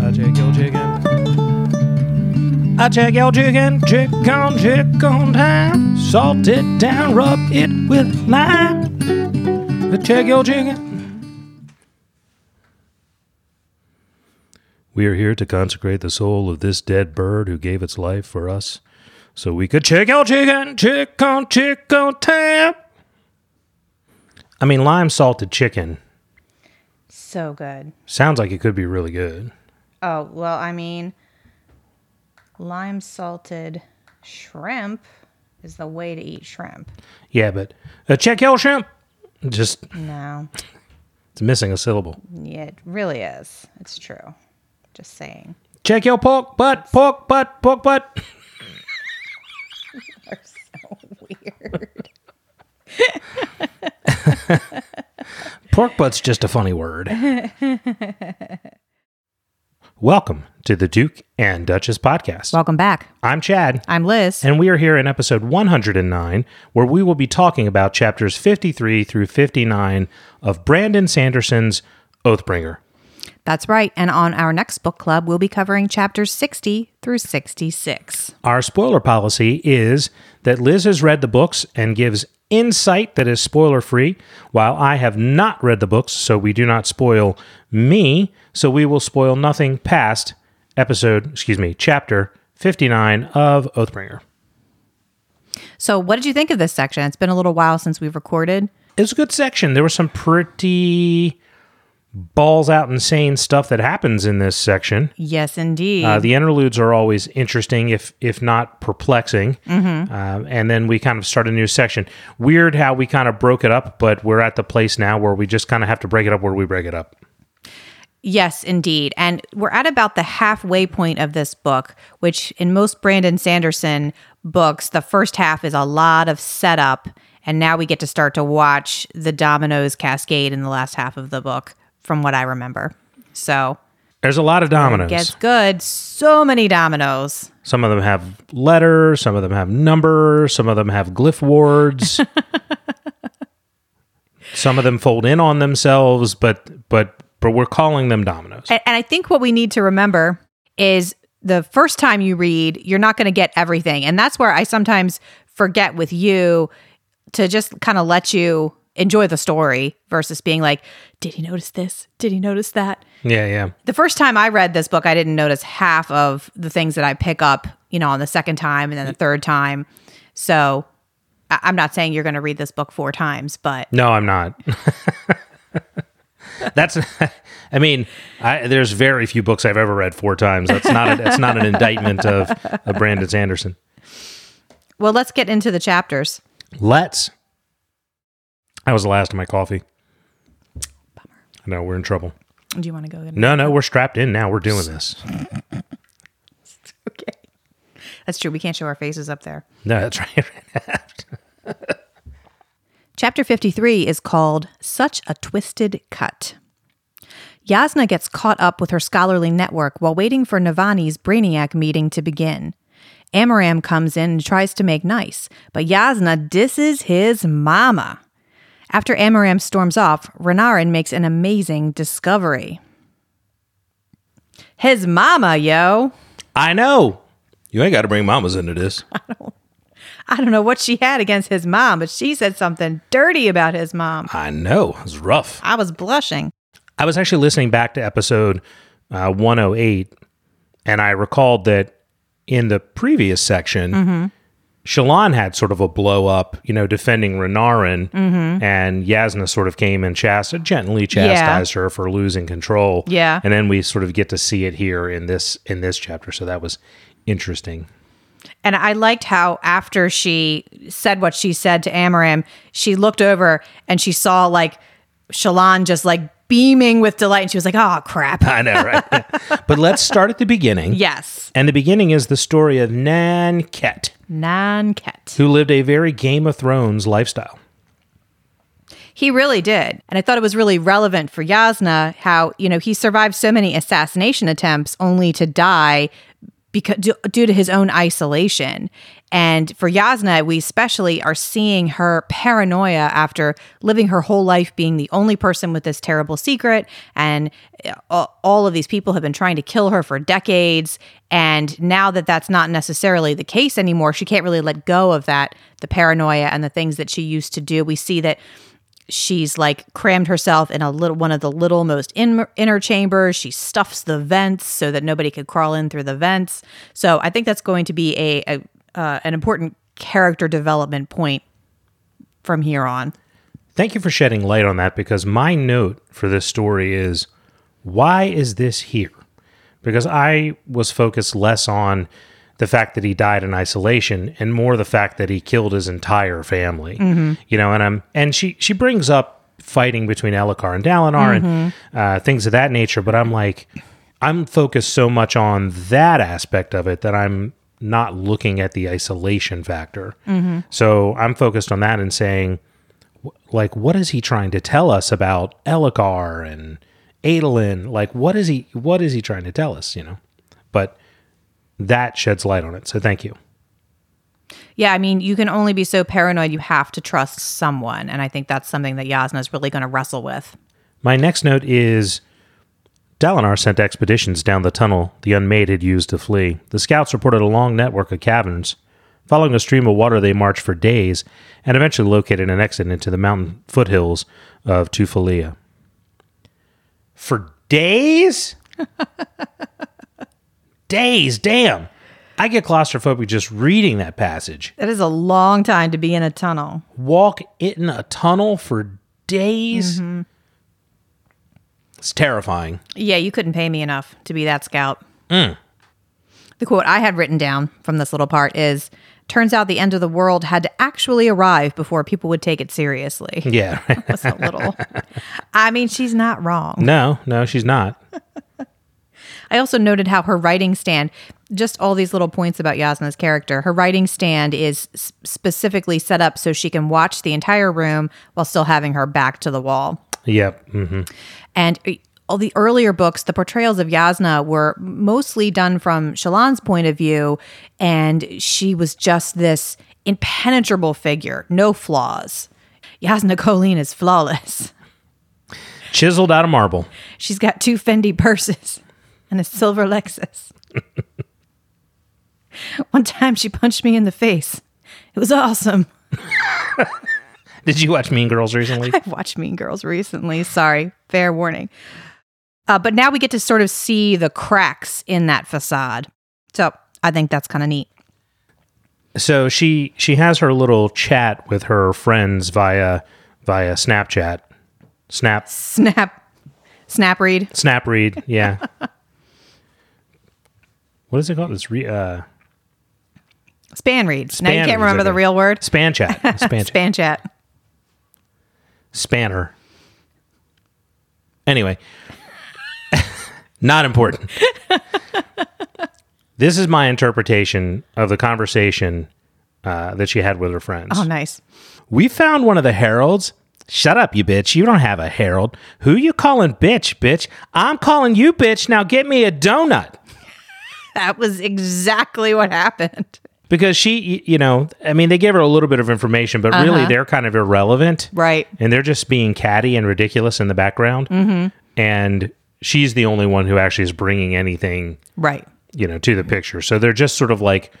I check your chicken. I check your chicken, chick on chick on time. Salt it down, rub it with lime. I check your chicken. We are here to consecrate the soul of this dead bird who gave its life for us, so we could check your chicken, chick on chick on time. I mean, lime salted chicken So good. sounds like it could be really good. Oh, well, I mean, lime salted shrimp is the way to eat shrimp. Yeah, but uh, check your shrimp. Just No. it's missing a syllable. Yeah, it really is. It's true. Just saying. Check your pork butt, pork butt, pork butt. They're so weird. Pork butt's just a funny word. Welcome to the Duke and Duchess podcast. Welcome back. I'm Chad, I'm Liz. and we are here in episode 109, where we will be talking about chapters 53 through 59 of Brandon Sanderson's Oathbringer. That's right. And on our next book club, we'll be covering chapters 60 through 66. Our spoiler policy is that Liz has read the books and gives insight that is spoiler free, while I have not read the books, so we do not spoil me. So we will spoil nothing past episode, excuse me, chapter 59 of Oathbringer. So, what did you think of this section? It's been a little while since we've recorded. It was a good section. There were some pretty balls out insane stuff that happens in this section. Yes, indeed. Uh, the interludes are always interesting, if if not perplexing. Uh, and then we kind of start a new section. Weird how we kind of broke it up, but we're at the place now where we just kind of have to break it up where we break it up. Yes, indeed. And we're at about the halfway point of this book, which in most Brandon Sanderson books, the first half is a lot of setup. And now we get to start to watch the dominoes cascade in the last half of the book, from what I remember. So There's a lot of dominoes. gets good. So many dominoes. Some of them have letters, some of them have numbers, some of them have glyph wards. some of them fold in on themselves, but but but we're calling them dominoes. And, and I think what we need to remember is the first time you read, you're not going to get everything. And that's where I sometimes forget with you to just kind of let you enjoy the story versus being like, did he notice this? Did he notice that? Yeah, yeah. The first time I read this book, I didn't notice half of the things that I pick up, you know, on the second time and then the third time. So I- I'm not saying you're going to read this book four times, but No, I'm not. That's, I mean, I, there's very few books I've ever read four times. That's not, a, that's not an indictment of, of Brandon Sanderson. well, let's get into the chapters. Let's. That was the last of my coffee. Bummer. I know we're in trouble. Do you want to go? No, no, we're strapped in now. We're doing this. Okay. That's true. We can't show our faces up there. No, that's right. Chapter 53 is called Such a Twisted Cut. Yasna gets caught up with her scholarly network while waiting for Navani's Brainiac meeting to begin. Amaram comes in and tries to make nice, but Yasna disses his mama. After Amaram storms off, Renarin makes an amazing discovery. His mama, yo! I know. You ain't got to bring mamas into this. I don't know what she had against his mom, but she said something dirty about his mom. I know. It's rough. I was blushing. I was actually listening back to episode uh, 108, and I recalled that in the previous section, Shallan had sort of a blow up, you know, defending Renarin, mm-hmm. and Yasna sort of came and chast- gently chastised her for losing control. Yeah. and then we sort of get to see it here in this in this chapter, so that was interesting. And I liked how after she said what she said to Amaram, she looked over and she saw like Shallan just like beaming with delight. And she was like, oh, crap. I know, right? but let's start at the beginning. yes. And the beginning is the story of Nan Ket. Nan Ket. who lived a very Game of Thrones lifestyle. He really did. And I thought it was really relevant for Yasna how, you know, he survived so many assassination attempts only to die because due, due to his own isolation. And for Yasna, we especially are seeing her paranoia after living her whole life being the only person with this terrible secret. And uh, all of these people have been trying to kill her for decades. And now that that's not necessarily the case anymore, she can't really let go of that, the paranoia and the things that she used to do. We see that she's like crammed herself in a little one of the little most in, inner chambers she stuffs the vents so that nobody could crawl in through the vents so i think that's going to be a, a uh, an important character development point from here on Thank you for shedding light on that because my note for this story is why is this here? Because I was focused less on the fact that he died in isolation and more the fact that he killed his entire family. You know, and I'm and she she brings up fighting between Elhokar and Dalinar and uh, things of that nature, but I'm like I'm focused so much on that aspect of it that I'm not looking at the isolation factor. Mm-hmm. So I'm focused on that and saying like what is he trying to tell us about Elhokar and Adolin? Like what is he what is he trying to tell us, you know? But that sheds light on it. So thank you. yeah i mean you can only be so paranoid you have to trust someone and i think that's something that yasna is really going to wrestle with My next note is Dalinar sent expeditions down the tunnel the Unmade had used to flee. The scouts reported a long network of caverns. Following a stream of water, they marched for days and eventually located an exit into the mountain foothills of Tu Fallia. For days? days, damn. I get claustrophobic just reading that passage. that is a long time to be in a tunnel Walk in a tunnel for days? Mm-hmm. It's terrifying. Yeah, you couldn't pay me enough to be that scout. The quote I had written down from this little part is Turns out the end of the world had to actually arrive before people would take it seriously. Yeah. That's a little. I mean, she's not wrong. no, no, she's not. I also noted how her writing stand, just all these little points about Yasna's character, her writing stand is specifically set up so she can watch the entire room while still having her back to the wall. Yep. hmm And uh, all the earlier books, the portrayals of Yasna were mostly done from Shallan's point of view, and she was just this impenetrable figure, no flaws. Yasna Kholin is flawless. Chiseled out of marble. She's got two Fendi purses and a silver Lexus. One time she punched me in the face. It was awesome. Did you watch Mean Girls recently? I've watched Mean Girls recently. Sorry, fair warning. Uh, but now we get to sort of see the cracks in that facade. So I think that's kind of neat. so she she has her little chat with her friends via via Snapchat. Snap Snap, snap read. Snap read, yeah. what is it called? It's re, uh Spanreed. now you can't remember the real word. span chat. Span chat. Span chat. Spanner. Anyway, not important. this is my interpretation of the conversation uh, that she had with her friends. Oh, nice. We found one of the heralds. Shut up, you bitch. You don't have a herald. Who you calling bitch, bitch? I'm calling you bitch. Now get me a donut. That was exactly what happened. Because she, you know, I mean, they gave her a little bit of information, but really uh-huh. they're kind of irrelevant. Right. And they're just being catty and ridiculous in the background. Mm-hmm. And she's the only one who actually is bringing anything, Right. you know, to the picture. So they're just sort of like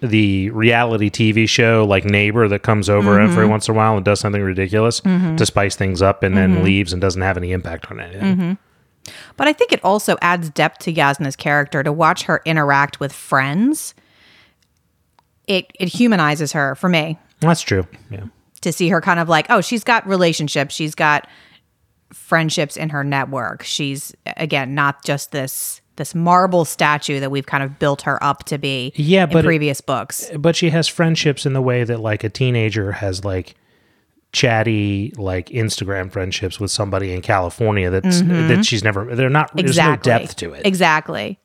the reality TV show, like Neighbor, that comes over every mm-hmm. once in a while and does something ridiculous mm-hmm. to spice things up and then mm-hmm. leaves and doesn't have any impact on anything. But I think it also adds depth to Yasna's character to watch her interact with friends. It it humanizes her for me That's true. Yeah. to see her kind of like, oh, she's got relationships, she's got friendships in her network. She's again not just this this marble statue that we've kind of built her up to be Yeah, in but it- previous books. but she has friendships in the way that like a teenager has like chatty like Instagram friendships with somebody in California that's that she's never they're not Mm-hmm. Exactly. there's no depth to it. Exactly.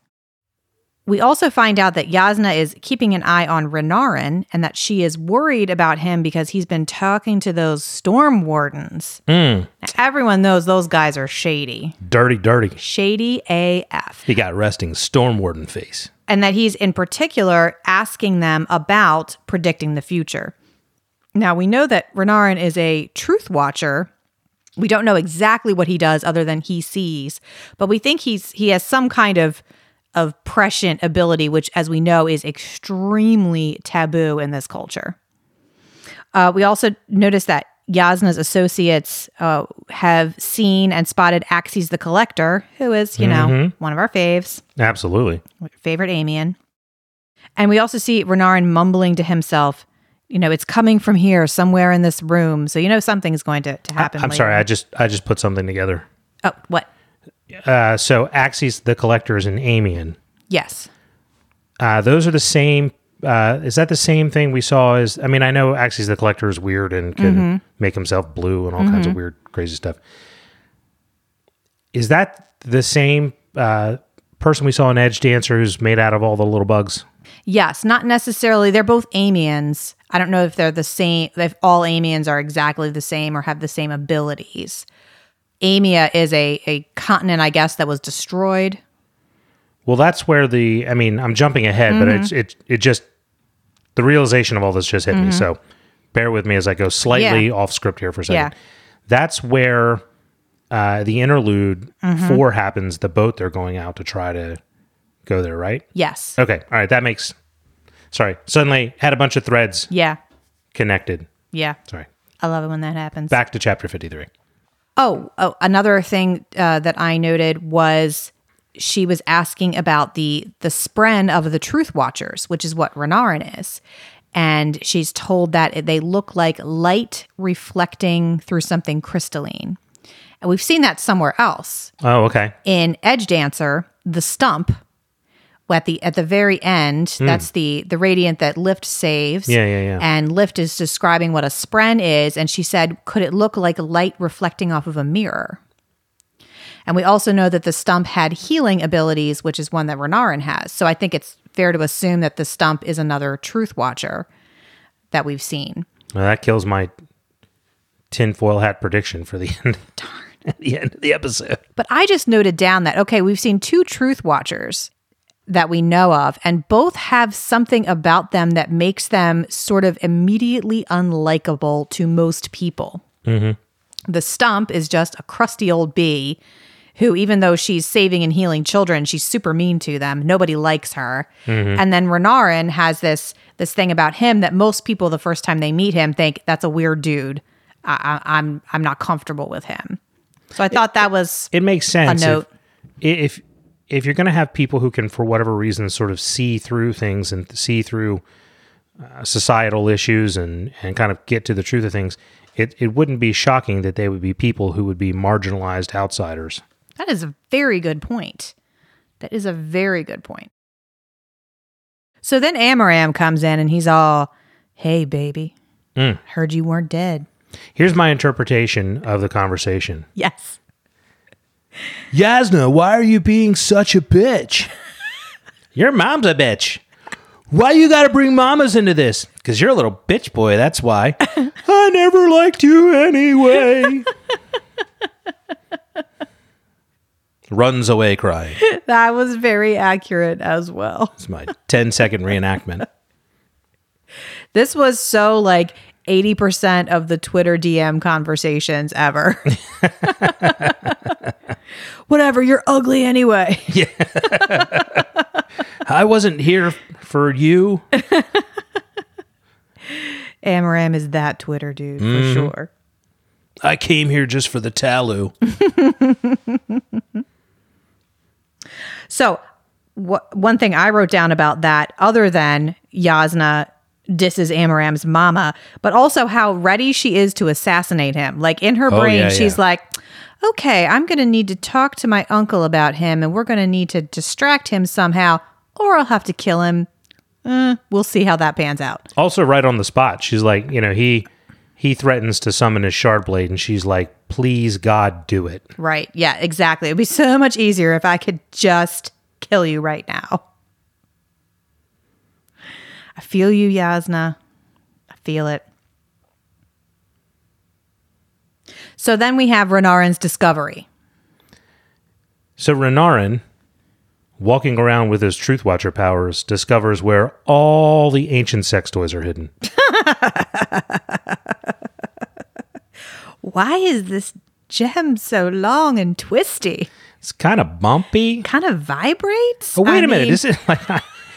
We also find out that Yasna is keeping an eye on Renarin and that she is worried about him because he's been talking to those storm wardens. Mm. everyone knows those guys are shady. Dirty, dirty. Shady AF. He got resting storm warden face. and that he's in particular asking them about predicting the future. Now, we know that Renarin is a truth watcher. We don't know exactly what he does other than he sees, but we think he's he has some kind of of prescient ability, which, as we know, is extremely taboo in this culture. Uh, we also notice that Yasna's associates uh, have seen and spotted Axies the Collector, who is, you know, one of our faves Absolutely. favorite Aimian. And we also see Renarin mumbling to himself, you know, it's coming from here, somewhere in this room. So you know something's going to, to happen. I'm later. sorry. I just I just put something together. Oh, what? Uh, so Axies the Collector is an Aimian. Yes. Uh, those are the same. Uh, is that the same thing we saw? As I mean, I know Axies the Collector is weird and can Mm-hmm. make himself blue and all kinds of weird, crazy stuff. Is that the same uh, person we saw in Edgedancer who's made out of all the little bugs? Yes, not necessarily. They're both Aimians. I don't know if they're the same, if all Aimians are exactly the same or have the same abilities. Aimia is a, a continent, I guess, that was destroyed. Well, that's where the. I mean, I'm jumping ahead, but Mm-hmm. it's it it just the realization of all this just hit me. So bear with me as I go slightly Yeah. off script here for a second. Yeah. That's where uh, the interlude Mm-hmm. four happens. The boat they're going out to try to go there, right? Yes. Okay, all right, that makes. Sorry, suddenly had a bunch of threads Yeah. connected. Yeah. Sorry, I love it when that happens. back to chapter fifty three. Oh, oh another thing uh, that I noted was she was asking about the the spren of the Truth Watchers, which is what Renarin is, and she's told that they look like light reflecting through something crystalline, and we've seen that somewhere else Oh, okay. in Edgedancer, the stump. At the at the very end, hmm. that's the the radiant that Lift saves. Yeah, yeah, yeah. And Lift is describing what a spren is, and she said, "Could it look like light reflecting off of a mirror?" And we also know that the stump had healing abilities, which is one that Renarin has. So I think it's fair to assume that the stump is another Truth Watcher that we've seen. Well, that kills my tinfoil hat prediction for the end. Darn. At the end of the episode. But I just noted down that, okay, we've seen two truth watchers that we know of, and both have something about them that makes them sort of immediately unlikable to most people. Mm-hmm. The stump is just a crusty old bee who, even though she's saving and healing children, she's super mean to them. Nobody likes her. Mm-hmm. And then Renarin has this this thing about him that most people, the first time they meet him, think that's a weird dude. I, I, I'm I'm not comfortable with him. So I thought that was it makes sense. note. If, if if you're going to have people who can, for whatever reason, sort of see through things and see through uh, societal issues and and kind of get to the truth of things, it it wouldn't be shocking that they would be people who would be marginalized outsiders. that is a very good point. That is a very good point. So then Amaram comes in and he's all, "Hey, baby, Mm. heard you weren't dead." Here's my interpretation of the conversation. Yes. Yasna, why are you being such a bitch? Your mom's a bitch. Why you got to bring mamas into this? Because you're a little bitch boy. That's why. I never liked you anyway. Runs away crying. That was very accurate as well. It's my 10 second reenactment. This was so like 80% of the Twitter DM conversations ever. Whatever, you're ugly anyway. Yeah. I wasn't here for you. Amaram is that Twitter dude for mm-hmm. sure. I came here just for the Talu. So, what one thing I wrote down about that, other than Yasna disses Amaram's mama, but also how ready she is to assassinate him. Like in her Oh, brain, yeah, she's yeah. like, okay, I'm going to need to talk to my uncle about him and we're going to need to distract him somehow, or I'll have to kill him. Eh, we'll see how that pans out. Also, right on the spot, she's like, you know, he he threatens to summon his shard blade, and she's like, "Please, God, do it." Right. Yeah, exactly. It'd be so much easier if I could just kill you right now. I feel you, Yasna. I feel it. So then we have Renarin's discovery. So Renarin, walking around with his Truth Watcher powers, discovers where all the ancient sex toys are hidden. Why is this gem so long and twisty? It's kind of bumpy. Kind of vibrates? Oh, wait I a minute. mean, This is like.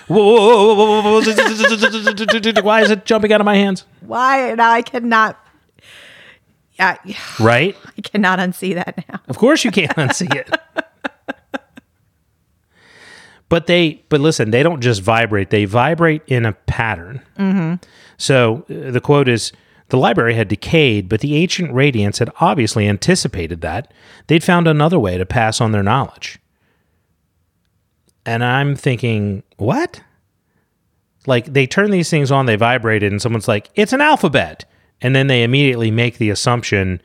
Whoa, whoa, whoa, whoa, whoa, whoa, whoa. Why is it jumping out of my hands? why? Now I cannot. I, Right? I cannot unsee that now. Of course you can't unsee it. But they, but listen, they don't just vibrate; they vibrate in a pattern. So uh, the quote is: "The library had decayed, but the ancient radiants had obviously anticipated that. They'd found another way to pass on their knowledge." And I'm thinking, what? Like they turn these things on, they vibrated, and someone's like, "It's an alphabet," and then they immediately make the assumption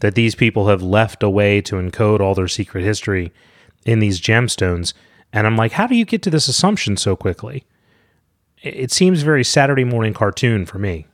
that these people have left a way to encode all their secret history in these gemstones. And I'm like, how do you get to this assumption so quickly? It seems very Saturday morning cartoon for me.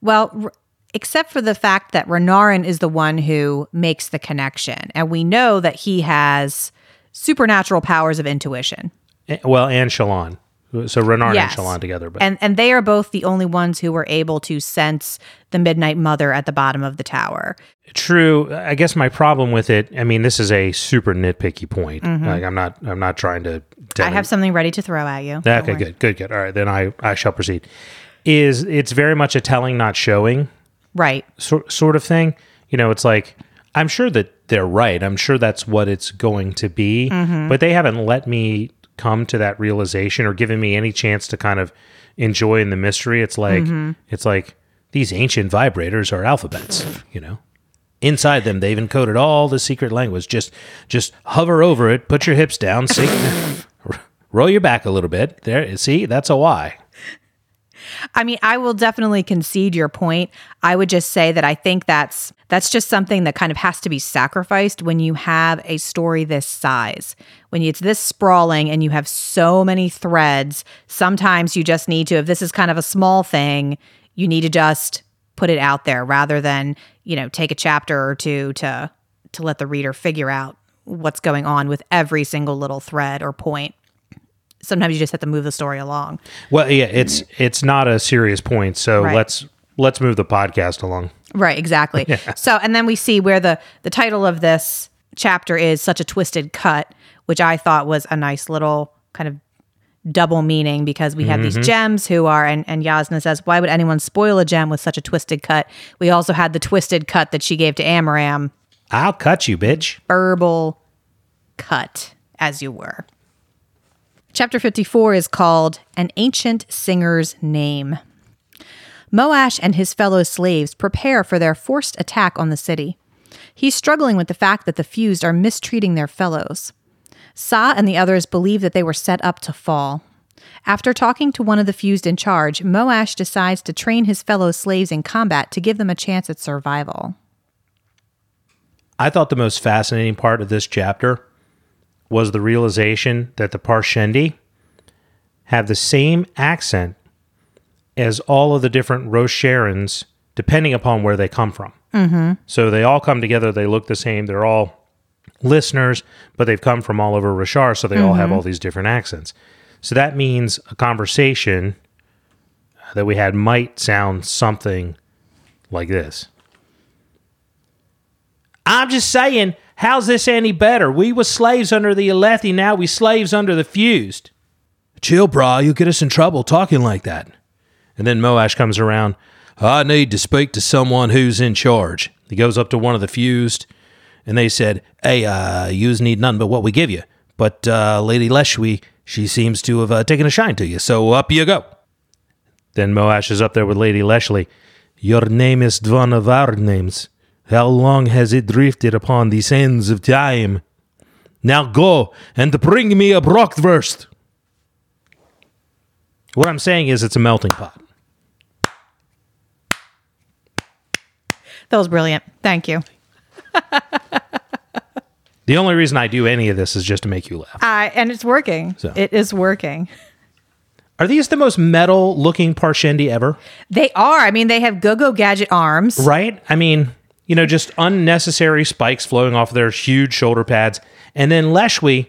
Well, r- except for the fact that Renarin is the one who makes the connection. And we know that he has supernatural powers of intuition. Eh, Well, and Shallan. So Renarin Yes. and Shallan together. But And and they are both the only ones who were able to sense the Midnight Mother at the bottom of the tower. true. I guess my problem with it, I mean, this is a super nitpicky point. Like I'm not I'm not trying to Mm-hmm. I have something ready to throw at you. Don't Okay, worry. good, good, good. All right, then I, I shall proceed. Is it's very much a telling, not showing Right. sort sort of thing. You know, it's like I'm sure that they're right. I'm sure that's what it's going to be, but they haven't let me come to that realization or given me any chance to kind of enjoy in the mystery. It's like mm-hmm. it's like these ancient vibrators are alphabets. You know, inside them they've encoded all the secret language. Just just hover over it, put your hips down, sink, roll your back a little bit. There, see, that's a Y. I mean, I will definitely concede your point. I would just say that I think that's that's just something that kind of has to be sacrificed when you have a story this size. When it's this sprawling and you have so many threads, sometimes you just need to if this is kind of a small thing, you need to just put it out there rather than, you know, take a chapter or two to to let the reader figure out what's going on with every single little thread or point. Sometimes you just have to move the story along. Well, yeah, it's it's not a serious point. So Right. let's let's move the podcast along. Right, exactly. So, and then we see where the the title of this chapter is such a twisted cut, which I thought was a nice little kind of double meaning because we have these mm-hmm. gems who are and, and Yasna says, Why would anyone spoil a gem with such a twisted cut? We also had the twisted cut that she gave to Amaram, I'll cut you, bitch. verbal cut, as you were. Chapter 54 is called An Ancient Singer's Name. Moash and his fellow slaves prepare for their forced attack on the city. He's struggling with the fact that the fused are mistreating their fellows. Sah and the others believe that they were set up to fall. After talking to one of the fused in charge, Moash decides to train his fellow slaves in combat to give them a chance at survival. I thought the most fascinating part of this chapter was the realization that the Parshendi have the same accent as all of the different Rosharans, depending upon where they come from. Mm-hmm. So they all come together. They look the same. They're all listeners, but they've come from all over Roshar, so they all have all these different accents. So that means a conversation that we had might sound something like this. I'm just saying, how's this any better? We was slaves under the Alethi, now we slaves under the fused. Chill, brah, you'll get us in trouble talking like that. And then Moash comes around. I need to speak to someone who's in charge. He goes up to one of the fused, and they said, Hey, uh, yous need none but what we give you. But uh, Lady Leshwi, she seems to have uh, taken a shine to you, so up you go. Then Moash is up there with Lady Leshwi. Your name is one of our names. How long has it drifted upon the sands of time? Now go and bring me a Brockwurst. What I'm saying is it's a melting pot. That was brilliant. Thank you. The only reason I do any of this is just to make you laugh. Uh, and it's working. So. It is working. Are these the most metal looking Parshendi ever? They are. I mean, they have go-go gadget arms. Right? I mean, You know, just unnecessary spikes flowing off their huge shoulder pads. And then Leshwi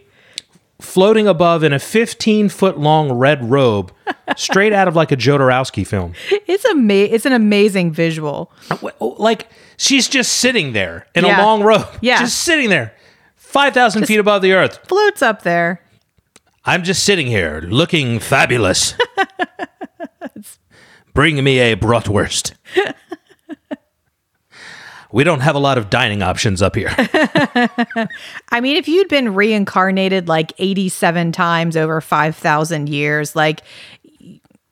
floating above in a 15 foot long red robe, straight out of like a Jodorowsky film. It's ama- It's an amazing visual. Uh, oh, like she's just sitting there in Yeah. a long robe. Yeah. Just sitting there, 5,000 feet above the earth. Floats up there. I'm just sitting here looking fabulous. Bring me a bratwurst. We don't have a lot of dining options up here. I mean, if you'd been reincarnated like 87 times over 5,000 years, like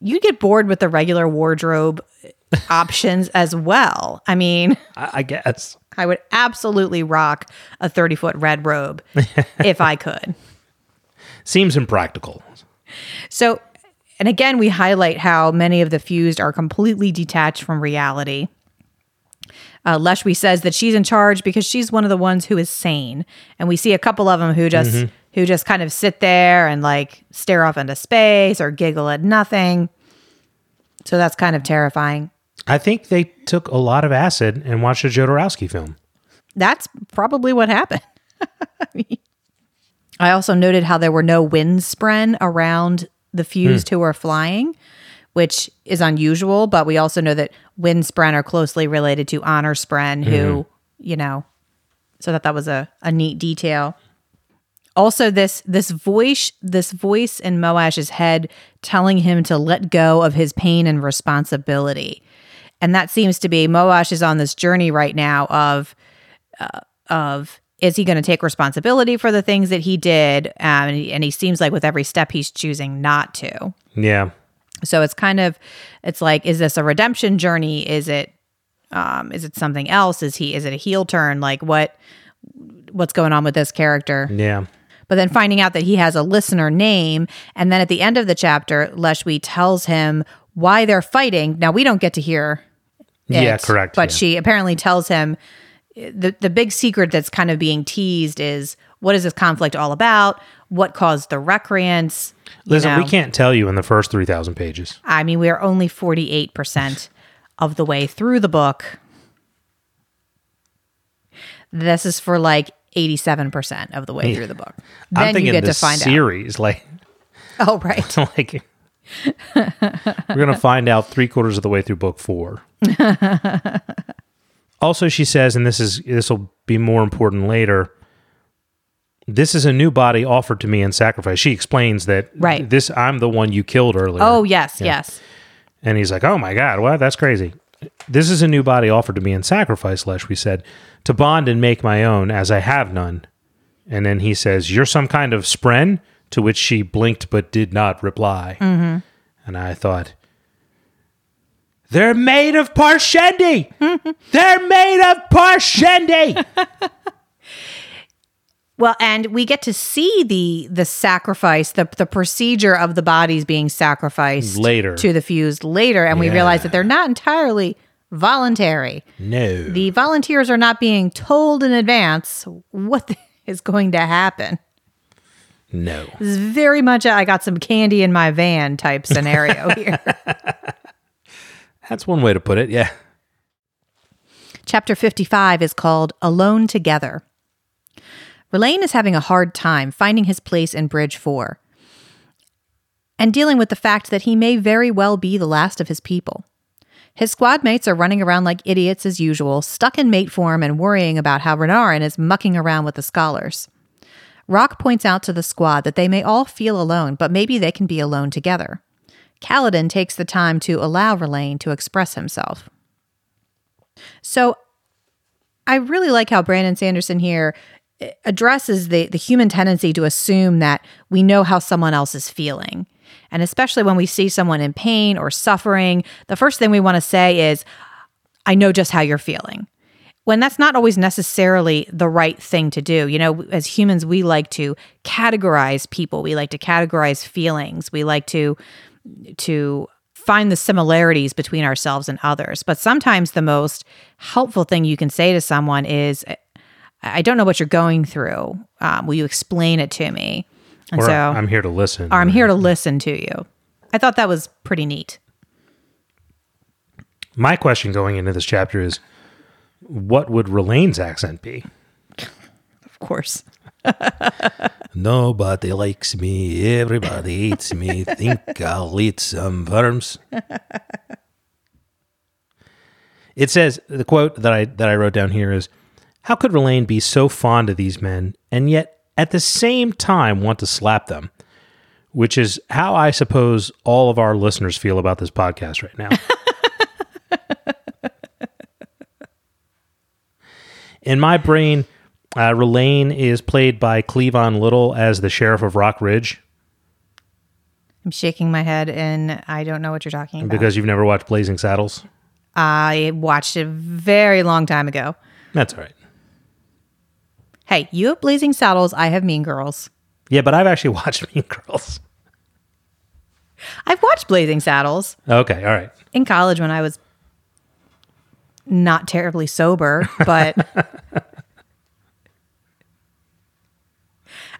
you'd get bored with the regular wardrobe options as well. I mean, I, I guess. I would absolutely rock a 30 foot red robe if I could. Seems impractical. So, and again, we highlight how many of the fused are completely detached from reality. Uh, says that she's in charge because she's one of the ones who is sane, and we see a couple of them who just who just kind of sit there and like stare off into space or giggle at nothing. So that's kind of terrifying. I think they took a lot of acid and watched a Jodorowsky film. That's probably what happened. I also noted how there were no wind spren around the fused who are flying, which is unusual, but we also know that wind spren are closely related to honor spren, who, you know, so that that was a, a neat detail. Also, this this voice this voice in Moash's head telling him to let go of his pain and responsibility, and that seems to be Moash is on this journey right now of uh, of is he going to take responsibility for the things that he did, um, and, he, and he seems like with every step he's choosing not to. Yeah. So it's kind of it's like is this a redemption journey? Is it um is it something else? Is he is it a heel turn? Like what what's going on with this character? Yeah. But then finding out that he has a listener name and then at the end of the chapter Leshwi tells him why they're fighting. Now we don't get to hear Yeah, correct. But yeah. she apparently tells him the the big secret that's kind of being teased is what is this conflict all about? What caused the recreants? Listen, we can't tell you in the first 3,000 pages. I mean, we are only 48% of the way through the book. This is for like 87% of the way through the book. I'm Then thinking you get to find series, like. Oh, right. like we're gonna find out three quarters of the way through book four. also, she says, and this is this will be more important later. This is a new body offered to me in sacrifice. She explains that Right. this I'm the one you killed earlier. Oh, yes, yes. And he's like, "Oh my god, what? That's crazy." This is a new body offered to me in sacrifice, Leshwi said, to bond and make my own, as I have none. And then he says, You're some kind of spren? To which she blinked but did not reply. Mm-hmm. And I thought, They're made of Parshendi! They're made of Parshendi! Well, and we get to see the the sacrifice, the the procedure of the bodies being sacrificed Later. to the fused later, and we realize that they're not entirely voluntary. no. The volunteers are not being told in advance what is going to happen. no. This is very much a, I got some candy in my van type scenario here. That's one way to put it, yeah. Chapter 55 is called Alone Together. Rlain is having a hard time finding his place in Bridge 4 and dealing with the fact that he may very well be the last of his people. His squad mates are running around like idiots as usual, stuck in mate form and worrying about how Renarin is mucking around with the scholars. Rock points out to the squad that they may all feel alone, but maybe they can be alone together. Kaladin takes the time to allow Rlain to express himself. So I really like how Brandon Sanderson here addresses the, the human tendency to assume that we know how someone else is feeling. And especially when we see someone in pain or suffering, the first thing we want to say is, I know just how you're feeling. When that's not always necessarily the right thing to do. You know, as humans, we like to categorize people, we like to categorize feelings, we like to to find the similarities between ourselves and others. But sometimes the most helpful thing you can say to someone is, I don't know what you're going through. Um, will you explain it to me? And Or so, I'm here to listen. or I'm here to listen to you. I thought that was pretty neat. My question going into this chapter is what would Rlain's accent be? Of course. Nobody likes me. Everybody hates me. Think I'll eat some worms. It says the quote that I that I wrote down here is, "How could Rlain be so fond of these men and yet at the same time want to slap them?" Which is how I suppose all of our listeners feel about this podcast right now. In my brain, uh, Rlain is played by Cleavon Little as the sheriff of Rock Ridge I'm shaking my head and I don't know what you're talking about. because you've never watched Blazing Saddles. I watched it a very long time ago. That's all right. Hey, you have Blazing Saddles, I have Mean Girls. Yeah, but I've actually watched Mean Girls. I've watched Blazing Saddles Okay, all right. in college when I was not terribly sober, but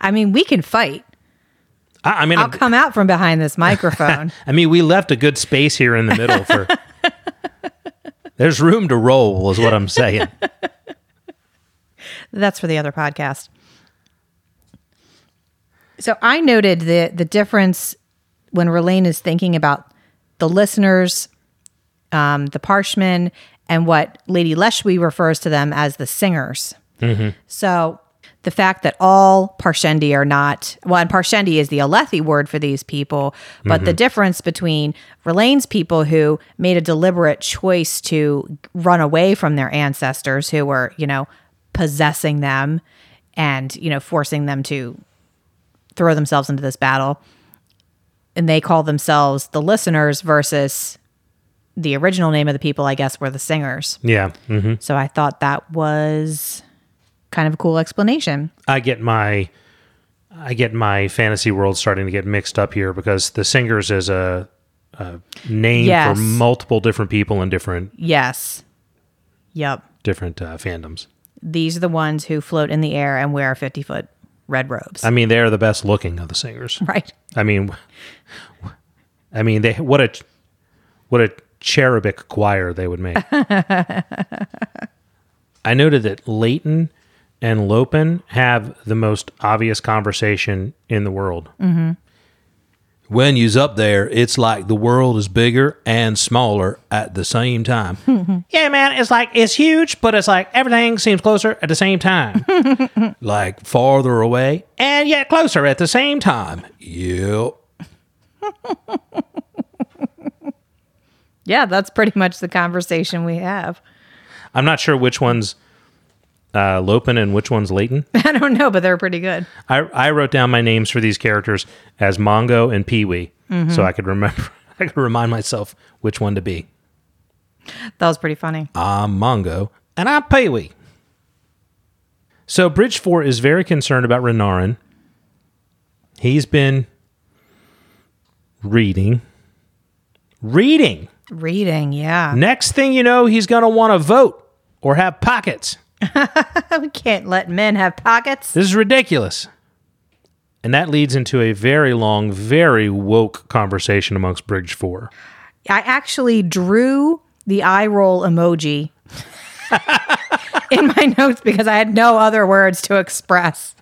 I mean, we can fight. I, I mean, I'll come out from behind this microphone. I mean, we left a good space here in the middle for. There's room to roll, is what I'm saying. That's for the other podcast. So I noted the the difference when Rlain is thinking about the listeners, um, the parshmen, and what Lady Leshwi refers to them as the singers. So the fact that all Parshendi are not well, and Parshendi is the Alethi word for these people, but the difference between Rlain's people who made a deliberate choice to run away from their ancestors who were, you know, possessing them and, you know, forcing them to throw themselves into this battle. And they call themselves the listeners versus the original name of the people, I guess, were the singers. Yeah. hmm So I thought that was kind of a cool explanation. I get my. I get my fantasy world starting to get mixed up here because the singers is a, a name Yes. for multiple different people in different Yes. Yep. different uh, fandoms. These are the ones who float in the air and wear 50 foot red robes. I mean, they're the best looking of the singers. right. I mean, I mean, they what a what a cherubic choir they would make. I noted that Leyten and Lopen have the most obvious conversation in the world. Mm-hmm. When you's up there, it's like the world is bigger and smaller at the same time. yeah, man, it's like it's huge, but it's like everything seems closer at the same time. like farther away and yet closer at the same time. Yep. Yeah, that's pretty much the conversation we have. I'm not sure which one's uh, Lopen and which one's Leyten. I don't know, but they're pretty good. I, I wrote down my names for these characters as Mongo and Pee Wee, so I could remember. I could remind myself which one to be. That was pretty funny. I'm Mongo and I'm Pee Wee. So Bridge Four is very concerned about Renarin. He's been reading, reading. Reading, yeah. Next thing you know, he's going to want to vote or have pockets. we can't let men have pockets. This is ridiculous. And that leads into a very long, very woke conversation amongst Bridge 4. I actually drew the eye roll emoji in my notes because I had no other words to express.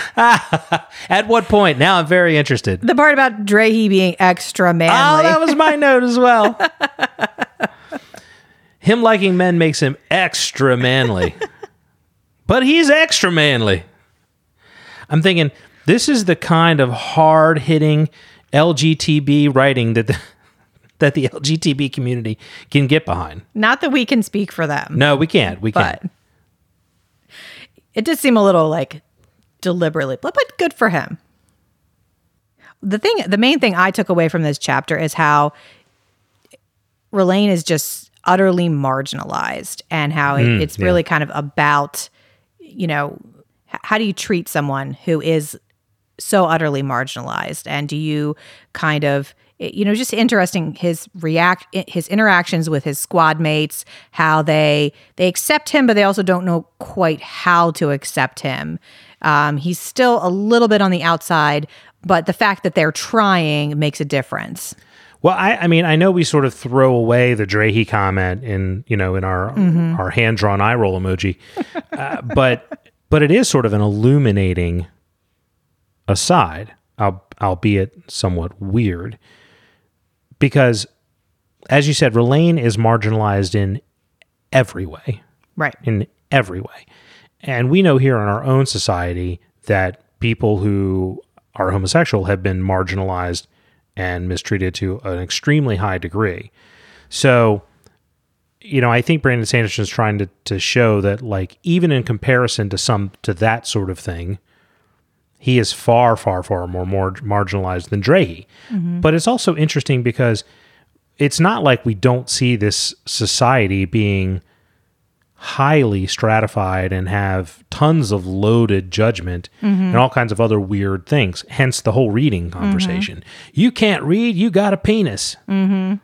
At what point? Now I'm very interested. The part about Drehy being extra manly. Oh, that was my note as well. Him liking men makes him extra manly. but he's extra manly. I'm thinking this is the kind of hard hitting LGTB writing that the, that the LGTB community can get behind. Not that we can speak for them, No, we can't. We can't. it does seem a little like deliberately, but, but good for him. The thing, the main thing I took away from this chapter is how Rlain is just utterly marginalized and how it, it's yeah. really kind of about, you know, h- how do you treat someone who is so utterly marginalized? And do you kind of you know just interesting his react his interactions with his squad mates how they they accept him but they also don't know quite how to accept him. Um, he's still a little bit on the outside but the fact that they're trying makes a difference Well, I, I mean, I know we sort of throw away the Drehy comment in, you know, in our our hand drawn eye roll emoji, uh, but but it is sort of an illuminating aside, albeit somewhat weird, because as you said, Rlain is marginalized in every way Right. in every way. And we know here in our own society that people who are homosexual have been marginalized and mistreated to an extremely high degree. So, you know, I think Brandon Sanderson is trying to, to show that, like, even in comparison to some to that sort of thing, he is far, far, far more, more marginalized than Drehy. Mm-hmm. But it's also interesting because it's not like we don't see this society being highly stratified and have tons of loaded judgment and all kinds of other weird things. Hence the whole reading conversation. You can't read, you got a penis. Mm-hmm.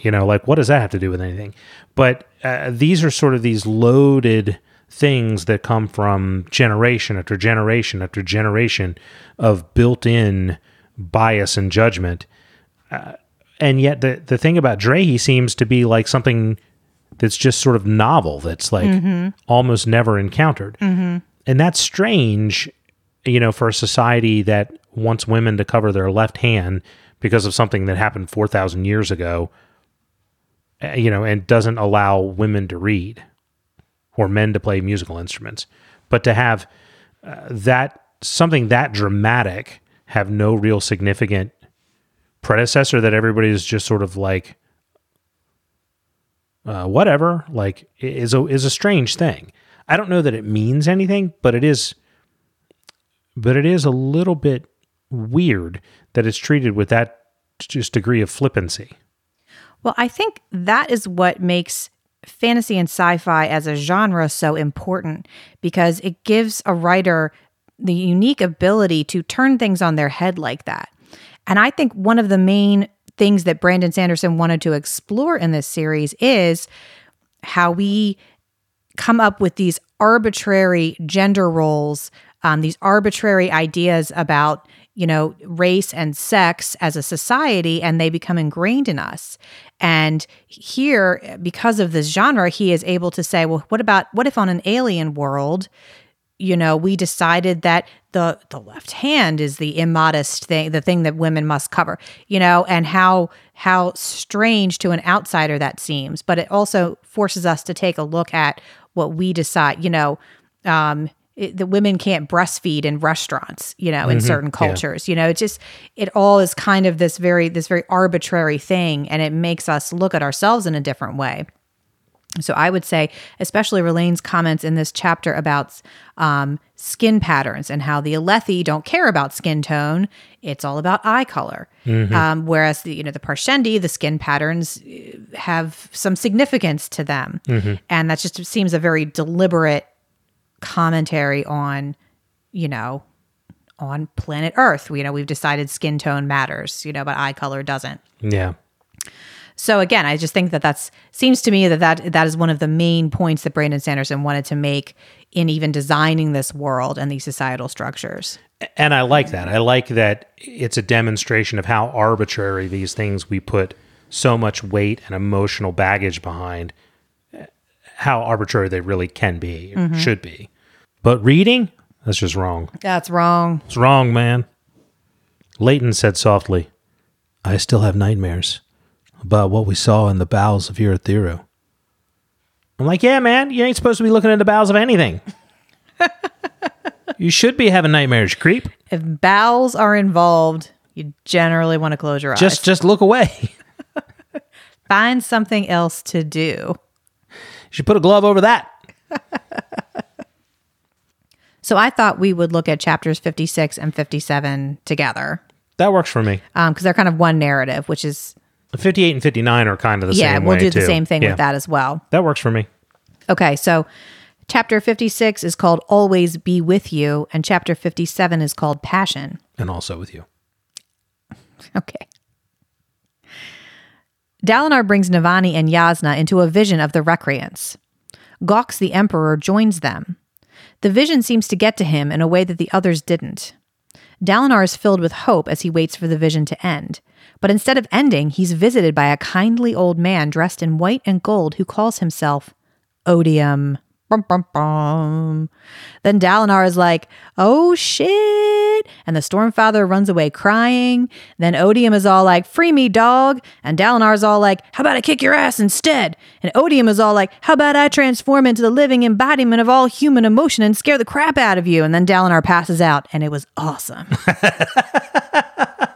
You know, like what does that have to do with anything? But uh, these are sort of these loaded things that come from generation after generation after generation of built in bias and judgment. Uh, and yet the, the thing about Dre, he seems to be like something that's just sort of novel that's like almost never encountered. And that's strange you know for a society that wants women to cover their left hand because of something that happened 4000 years ago uh, you know and doesn't allow women to read or men to play musical instruments. But to have uh, that something that dramatic have no real significant predecessor that everybody is just sort of like uh, whatever like is a is a strange thing. I don't know that it means anything, but it is but it is a little bit weird that it's treated with that just degree of flippancy. Well, I think that is what makes fantasy and sci fi as a genre so important because it gives a writer the unique ability to turn things on their head like that. And I think one of the main things that Brandon Sanderson wanted to explore in this series is how we come up with these arbitrary gender roles, um, these arbitrary ideas about, you know, race and sex as a society, and they become ingrained in us. And here, because of this genre, he is able to say, well, what about, what if on an alien world, you know, we decided that the the left hand is the immodest thing, the thing that women must cover, you know, and how how strange to an outsider that seems. But it also forces us to take a look at what we decide, you know, um, it, the women can't breastfeed in restaurants, you know, in certain cultures. You know, it just it all is kind of this very this very arbitrary thing, and it makes us look at ourselves in a different way. So I would say, especially Rlain's comments in this chapter about um, skin patterns and how the Alethi don't care about skin tone; it's all about eye color. Um, whereas the you know the Parshendi, the skin patterns uh, have some significance to them, and that just seems a very deliberate commentary on, you know, on planet Earth. You know, we've decided skin tone matters, you know, but eye color doesn't. Yeah. So again, I just think that that's seems to me that that that is one of the main points that Brandon Sanderson wanted to make in even designing this world and these societal structures. And I like that. I like that it's a demonstration of how arbitrary these things we put so much weight and emotional baggage behind, uh, how arbitrary they really can be, or should be. But reading, that's just wrong. That's wrong. It's wrong, man. Leyten said softly, I still have nightmares about what we saw in the bowels of Urithiru. I'm like, yeah, man, you ain't supposed to be looking in the bowels of anything. you should be having nightmares, creep. If bowels are involved, you generally want to close your Just eyes. just look away. Find something else to do. You should put a glove over that. So I thought we would look at chapters 56 and 57 together That works for me. Um, because they're kind of one narrative, which is, 58 and 59 are kind of the same yeah, same we'll way, do the too. same thing Yeah, with that as well. That works for me. Okay, so chapter 56 is called Always Be With You, and chapter 57 is called Passion. And also with you. Okay. Dalinar brings Navani and Yasna into a vision of the Recreants. Gawx the Emperor joins them. The vision seems to get to him in a way that the others didn't. Dalinar is filled with hope as he waits for the vision to end. But instead of ending, he's visited by a kindly old man dressed in white and gold who calls himself Odium. Bum, bum, bum. Then Dalinar is like, oh shit. And the Stormfather runs away crying. Then Odium is all like, free me, dog. And Dalinar is all like, how about I kick your ass instead? And Odium is all like, how about I transform into the living embodiment of all human emotion and scare the crap out of you? And then Dalinar passes out, and it was awesome.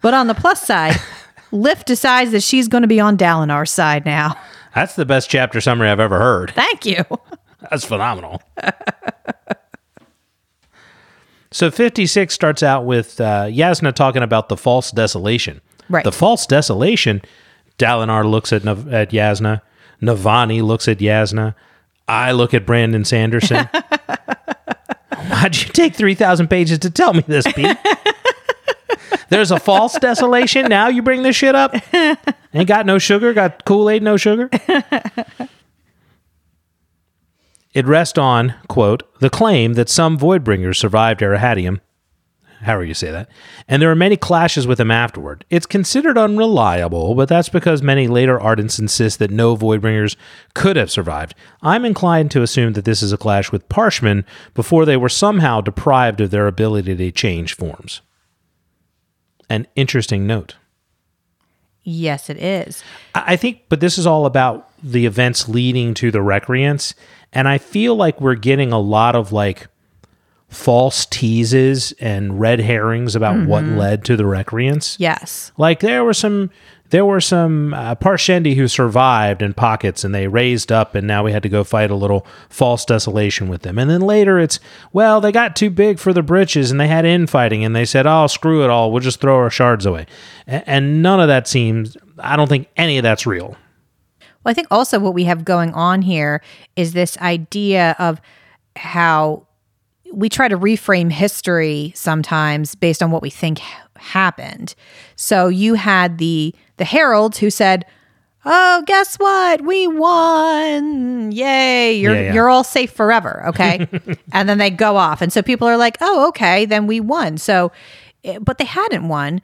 but on the plus side, Lift decides that she's going to be on Dalinar's side now. That's the best chapter summary I've ever heard. Thank you. That's phenomenal. so 56 starts out with uh, Yasna talking about the false desolation. Right. The false desolation, Dalinar looks at, Nav- at Yasna. Navani looks at Yasna. I look at Brandon Sanderson. Why'd you take 3,000 pages to tell me this, Pete? There's a false desolation. Now you bring this shit up? Ain't got no sugar. Got Kool Aid, no sugar. It rests on, quote, the claim that some Voidbringers survived Erahadium. However you say that. And there are many clashes with them afterward. It's considered unreliable, but that's because many later Ardents insist that no Voidbringers could have survived. I'm inclined to assume that this is a clash with Parshmen before they were somehow deprived of their ability to change forms. An interesting note. Yes, it is. I think, but this is all about the events leading to the recreants. And I feel like we're getting a lot of like false teases and red herrings about what mm-hmm. led to the recreants. Yes. Like there were some, there were some uh, Parshendi who survived in pockets and they raised up and now we had to go fight a little false desolation with them. And then later it's, well, they got too big for the britches and they had infighting and they said, oh, screw it all. We'll just throw our shards away. And none of that seems, I don't think any of that's real. Well, I think also what we have going on here is this idea of how we try to reframe history sometimes based on what we think happened. So you had the the heralds who said, "Oh, guess what? We won! Yay! You're Yeah, yeah. you're all safe forever." Okay, and then they go off, and so people are like, "Oh, okay, then we won." So, eh, but they hadn't won.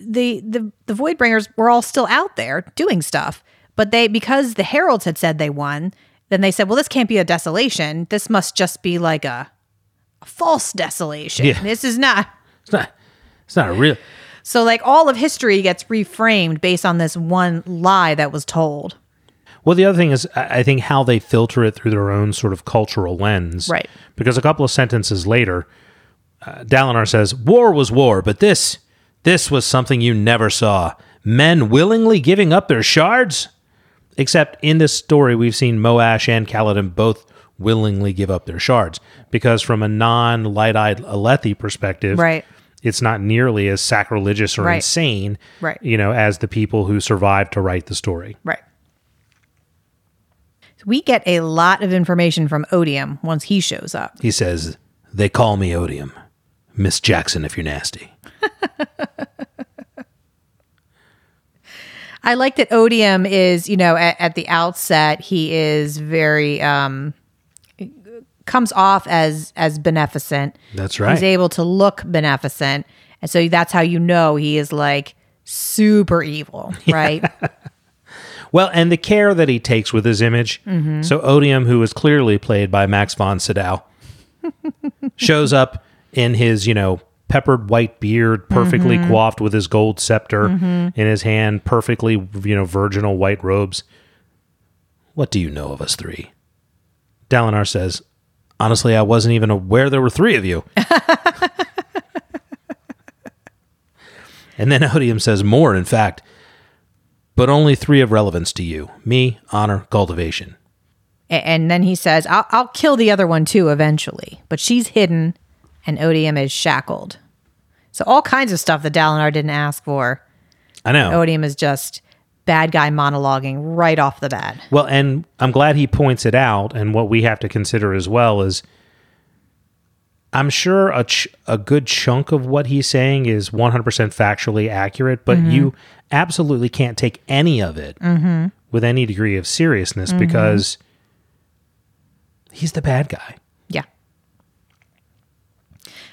The the the Voidbringers were all still out there doing stuff, but they because the heralds had said they won, then they said, "Well, this can't be a desolation. This must just be like a." a false desolation. Yeah. This is not It's not, it's not a real, so, like, all of history gets reframed based on this one lie that was told. Well, the other thing is, I think how they filter it through their own sort of cultural lens. Right. Because a couple of sentences later, uh, Dalinar says, "War was war, but this, this was something you never saw. Men willingly giving up their shards." Except in this story, we've seen Moash and Kaladin both willingly give up their shards because, from a non-light-eyed Alethi perspective, Right. It's not nearly as sacrilegious or Right. insane, Right. you know, as the people who survived to write the story. Right. We get a lot of information from Odium once he shows up. He says, They call me Odium. Miss Jackson if you're nasty. I like that Odium is, you know, at, at the outset, he is very, um, comes off as as beneficent. That's right. He's able to look beneficent, and so that's how you know he is like super evil, right? Well, and the care that he takes with his image. Mm-hmm. So Odium, who is clearly played by Max von Sydow, shows up in his, you know, peppered white beard, perfectly Mm-hmm. coiffed with his gold scepter in his hand, perfectly, you know, virginal white robes. What do you know of us three? Dalinar says, Honestly, I wasn't even aware there were three of you. and then Odium says more, in fact, but only three of relevance to you me, honor, cultivation. And then he says, I'll, "I'll kill the other one too eventually," but she's hidden, and Odium is shackled. So all kinds of stuff that Dalinar didn't ask for. I know. Odium is just bad guy monologuing right off the bat. Well, and I'm glad he points it out. And what we have to consider as well is I'm sure a, ch- a good chunk of what he's saying is 100% factually accurate, but mm-hmm. you absolutely can't take any of it mm-hmm. with any degree of seriousness mm-hmm. because he's the bad guy. Yeah.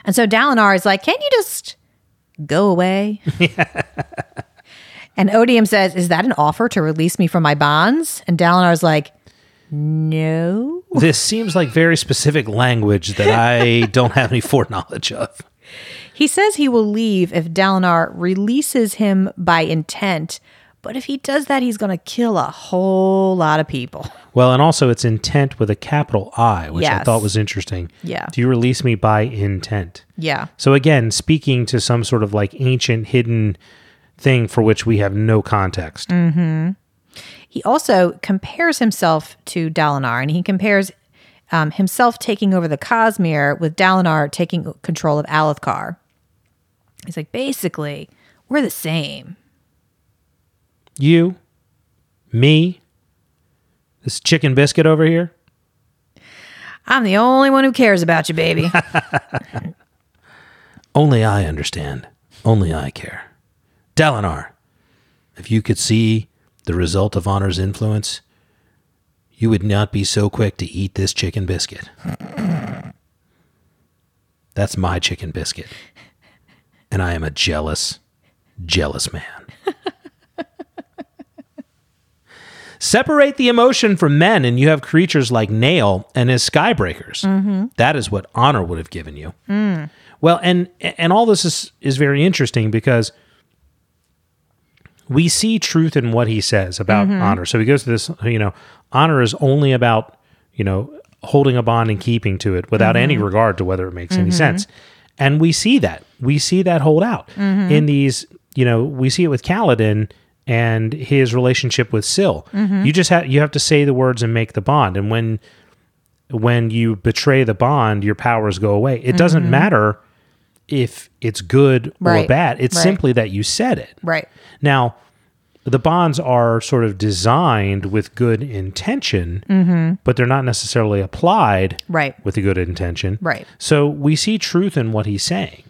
And so Dalinar is like, Can you just go away? and Odium says, Is that an offer to release me from my bonds? And Dalinar is like, No. This seems like very specific language that I don't have any foreknowledge of. He says he will leave if Dalinar releases him by intent, but if he does that, he's going to kill a whole lot of people. Well, and also it's intent with a capital I, which I thought was interesting. Yeah. Do you release me by intent? Yeah. So again, speaking to some sort of like ancient hidden thing for which we have no context. He also compares himself to Dalinar, and he compares um, himself taking over the Cosmere with Dalinar taking control of Alethkar. He's like, basically, we're the same. You, me, this chicken biscuit over here. I'm the only one who cares about you, baby. Only I understand. Only I care. Dalinar, if you could see the result of Honor's influence, you would not be so quick to eat this chicken biscuit. That's my chicken biscuit. And I am a jealous, jealous man. Separate the emotion from men, and you have creatures like Nale and his Skybreakers. Mm-hmm. That is what honor would have given you. Mm. Well, and and all this is is very interesting because we see truth in what he says about mm-hmm. honor. So he goes to this, you know, honor is only about, you know, holding a bond and keeping to it without any mm-hmm. regard to whether it makes any mm-hmm. sense. And we see that. We see that hold out in these, you know, we see it with Kaladin and his relationship with Syl. You just have you have to say the words and make the bond. And when when you betray the bond, your powers go away. It doesn't matter if it's good or bad. It's Right. simply that you said it. right. Now, the bonds are sort of designed with good intention, mm-hmm. but they're not necessarily applied Right. with a good intention. Right. So we see truth in what he's saying.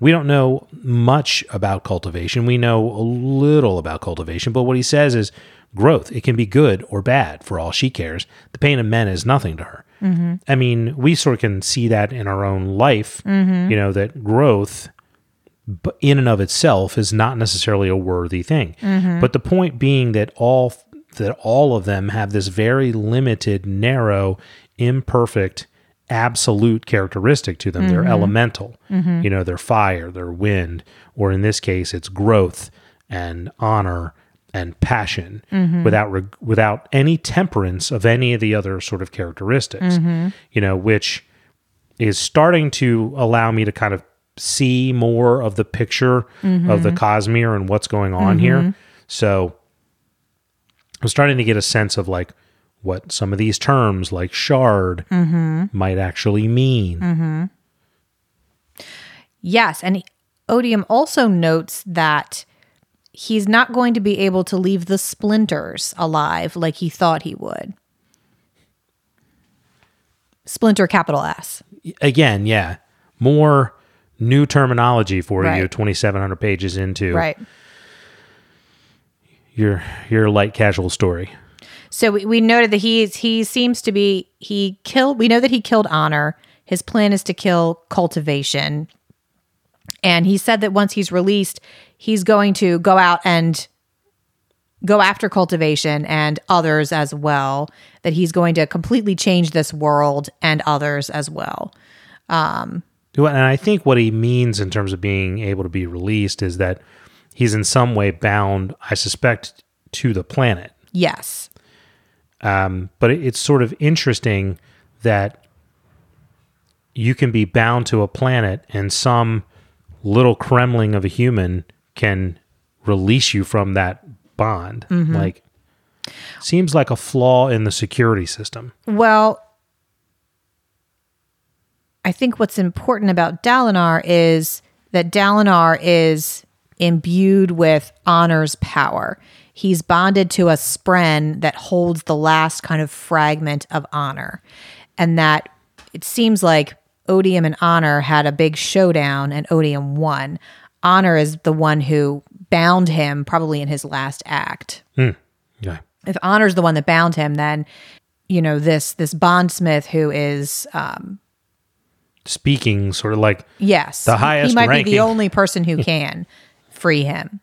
We don't know much about cultivation. We know a little about cultivation, but what he says is growth. It can be good or bad for all she cares. The pain of men is nothing to her. Mm-hmm. I mean, we sort of can see that in our own life, mm-hmm. you know, that growth in and of itself is not necessarily a worthy thing. Mm-hmm. But the point being that all that all of them have this very limited, narrow, imperfect, absolute characteristic to them. They're elemental. You know, they're fire, they're wind, or in this case, it's growth and honor and passion mm-hmm. without reg- without any temperance of any of the other sort of characteristics. Mm-hmm. You know, which is starting to allow me to kind of see more of the picture of the mm-hmm. Cosmere and what's going on here. So I'm starting to get a sense of like what some of these terms like shard might actually mean. Yes, and Odium also notes that he's not going to be able to leave the splinters alive like he thought he would. Splinter capital S. Again, yeah, more new terminology for you 2700 pages into Right. your your light casual story. So we, we noted that he is, he seems to be he killed we know that he killed honor. His plan is to kill cultivation. And he said that once he's released, he's going to go out and go after cultivation and others as well. That he's going to completely change this world and others as well. Well, And I think what he means in terms of being able to be released is that he's in some way bound, I suspect, to the planet. Yes. Um, but it's sort of interesting that you can be bound to a planet and some little Kremlin of a human can release you from that bond. Mm-hmm. Like, seems like a flaw in the security system. Well, I think what's important about Dalinar is that Dalinar is imbued with honor's power. He's bonded to a spren that holds the last kind of fragment of honor. And that it seems like Odium and Honor had a big showdown and Odium won. Honor is the one who bound him probably in his last act Yeah. if honor's the one that bound him then you know this this bondsmith who is um speaking sort of like Yes. The He- highest He might be the only person who can free him.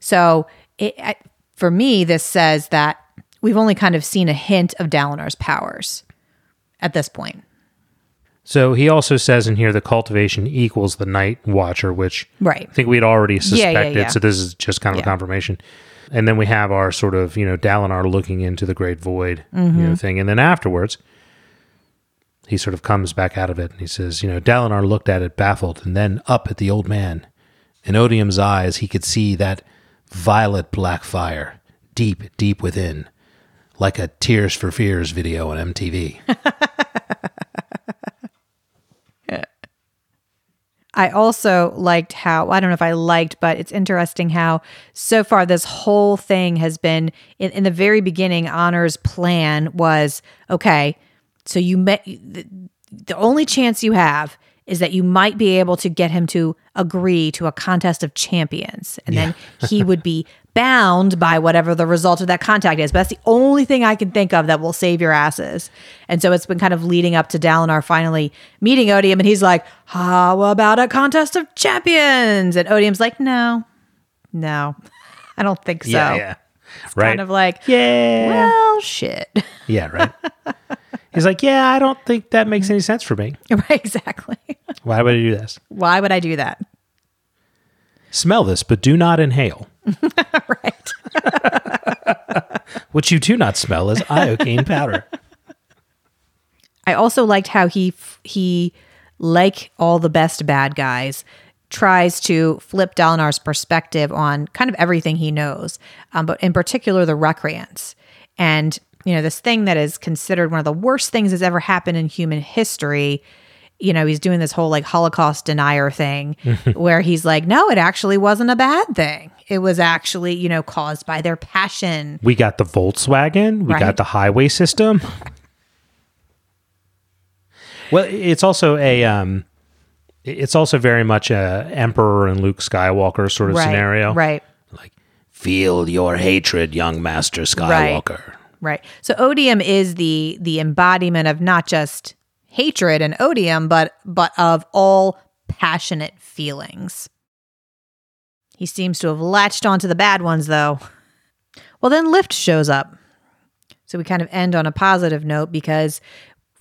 So, it, I- for me, this says that we've only kind of seen a hint of Dalinar's powers at this point. So he also says in here the cultivation equals the night watcher, which Right. I think we'd already yeah, suspected. yeah. So this is just kind of Yeah. a confirmation. And then we have our sort of, you know, Dalinar looking into the great void, you Mm-hmm. know, thing. And then afterwards, he sort of comes back out of it and he says, you know, Dalinar looked at it baffled and then up at the old man. In Odium's eyes, he could see that violet black fire deep, deep within, like a Tears for Fears video on MTV. I also liked how, I don't know if I liked, but it's interesting how so far this whole thing has been in, in the very beginning, Honor's plan was okay, so you met the, the only chance you have is that you might be able to get him to agree to a contest of champions. And then he would be bound by whatever the result of that contact is. But that's the only thing I can think of that will save your asses. And so it's been kind of leading up to Dalinar finally meeting Odium. And he's like, How about a contest of champions? And Odium's like, No, no, I don't think so. yeah, yeah. Right. Kind of like, yeah. Well, shit. Yeah, right. He's like, yeah, I don't think that makes any sense for me. right, exactly. Why would I do this? Why would I do that? Smell this, but do not inhale. right. What you do not smell is iocane powder. I also liked how he he like all the best bad guys tries to flip Dalinar's perspective on kind of everything he knows, um, but in particular the Recreants. And you know this thing that is considered one of the worst things that's ever happened in human history. You know he's doing this whole like Holocaust denier thing, where he's like, no, it actually wasn't a bad thing. It was actually you know caused by their passion. We got the Volkswagen. We Right. got the highway system. Well, it's also a um, it's also very much a Emperor and Luke Skywalker sort of right. scenario. Right. Like, feel your hatred, young Master Skywalker. Right. So odium is the the embodiment of not just hatred and odium, but but of all passionate feelings. He seems to have latched onto the bad ones though. Well, then Lift shows up. So we kind of end on a positive note because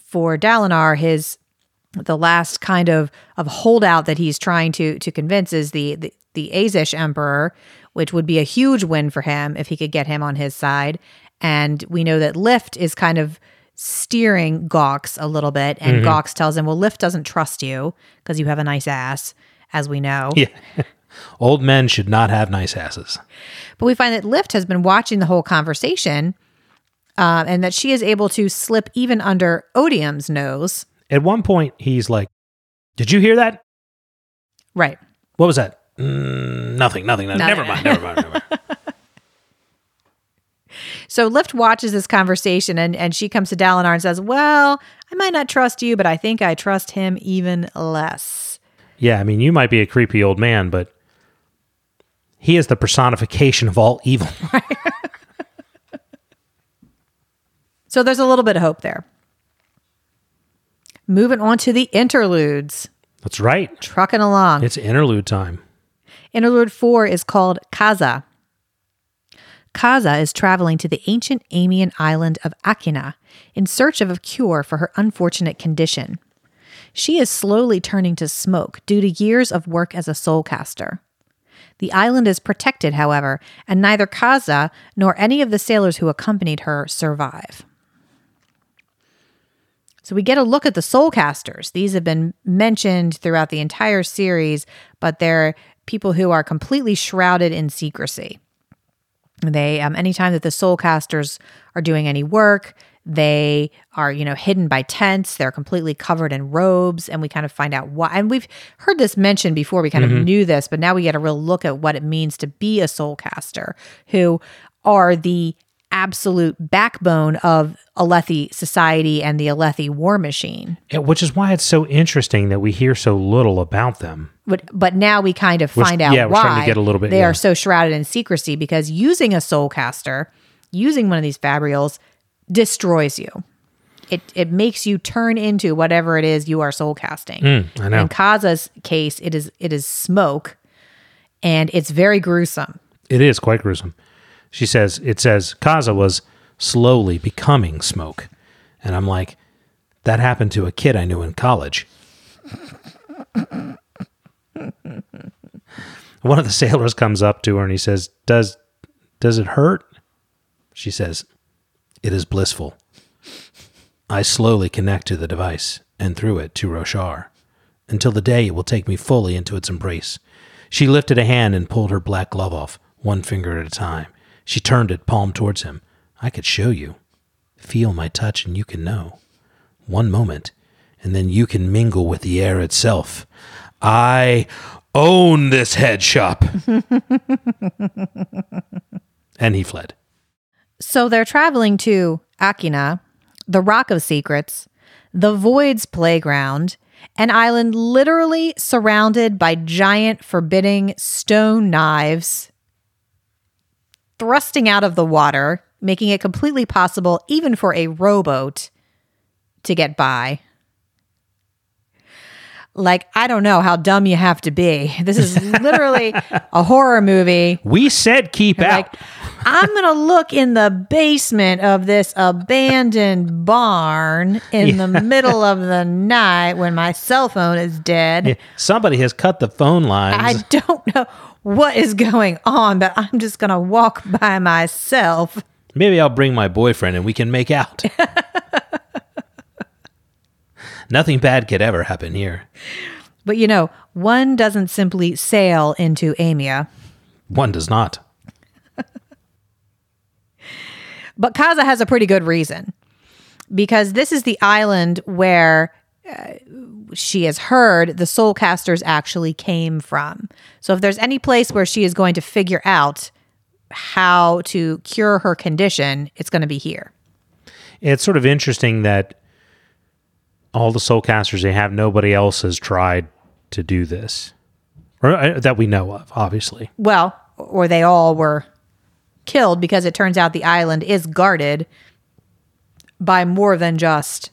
for Dalinar, his the last kind of of holdout that he's trying to to convince is the the, the Azish Emperor, which would be a huge win for him if he could get him on his side. And we know that Lift is kind of steering Gawx a little bit, and mm-hmm. Gawx tells him, "Well, Lift doesn't trust you because you have a nice ass." As we know, Yeah. Old men should not have nice asses. But we find that Lift has been watching the whole conversation uh, and that she is able to slip even under Odium's nose. At one point, he's like, "Did you hear that? Right. What was that? Mm, nothing. Nothing. nothing. No, never mind. Never mind. Never mind." So Lift watches this conversation and, and she comes to Dalinar and says, Well, I might not trust you, but I think I trust him even less. Yeah, I mean, you might be a creepy old man, but he is the personification of all evil. So there's a little bit of hope there. Moving on to the interludes, That's right. trucking along. It's interlude time. Interlude four is called Kaza. Kaza is traveling to the ancient Aimian island of Akinah in search of a cure for her unfortunate condition. She is slowly turning to smoke due to years of work as a soulcaster. The island is protected, however, and neither Kaza nor any of the sailors who accompanied her survive. So we get a look at the soulcasters. These have been mentioned throughout the entire series, but they're people who are completely shrouded in secrecy. They, um, anytime that the soulcasters are doing any work, they are, you know, hidden by tents. They're completely covered in robes, and we kind of find out why. And we've heard this mentioned before. We kind of mm-hmm. knew this, but now we get a real look at what it means to be a soulcaster, who are the absolute backbone of Alethi society and the Alethi war machine. Yeah, which is why it's so interesting that we hear so little about them. But but now we kind of We're- find out yeah, we're why starting to get a little bit- they yeah. are so shrouded in secrecy because using a soul caster, using one of these fabrials, destroys you. it it makes you turn into whatever it is you are soul casting. Hmm, I know. In Kaza's case, it is it is smoke, and it's very gruesome. It is quite gruesome. She says, it says, Kaza was slowly becoming smoke. And I'm like, that happened to a kid I knew in college. One of the sailors comes up to her and he says, Does does it hurt? She says, It is blissful. I slowly connect to the device and through it to Roshar until the day it will take me fully into its embrace. She lifted a hand and pulled her black glove off, one finger at a time. She turned it, palm towards him. I could show you. Feel my touch and you can know. One moment, and then you can mingle with the air itself. I own this head shop. and he fled. So they're traveling to Akinah, the Rock of Secrets, the Void's playground, an island literally surrounded by giant, forbidding stone knives thrusting out of the water, making it completely possible, even for a rowboat, to get by. Like, I don't know how dumb you have to be. This is literally a horror movie. We said keep out. Like, I'm going to look in the basement of this abandoned barn in the middle of the night when my cell phone is dead. Somebody has cut the phone lines. I don't know what is going on, but I'm just going to walk by myself. Maybe I'll bring my boyfriend and we can make out. Nothing bad could ever happen here. But you know, one doesn't simply sail into Aimia. One does not. But Kaza has a pretty good reason. Because this is the island where uh, she has heard the soul casters actually came from. So if there's any place where she is going to figure out how to cure her condition, it's going to be here. It's sort of interesting that all the soul casters they have, nobody else has tried to do this, or uh, that we know of, obviously. Well, or they all were killed because it turns out the island is guarded by more than just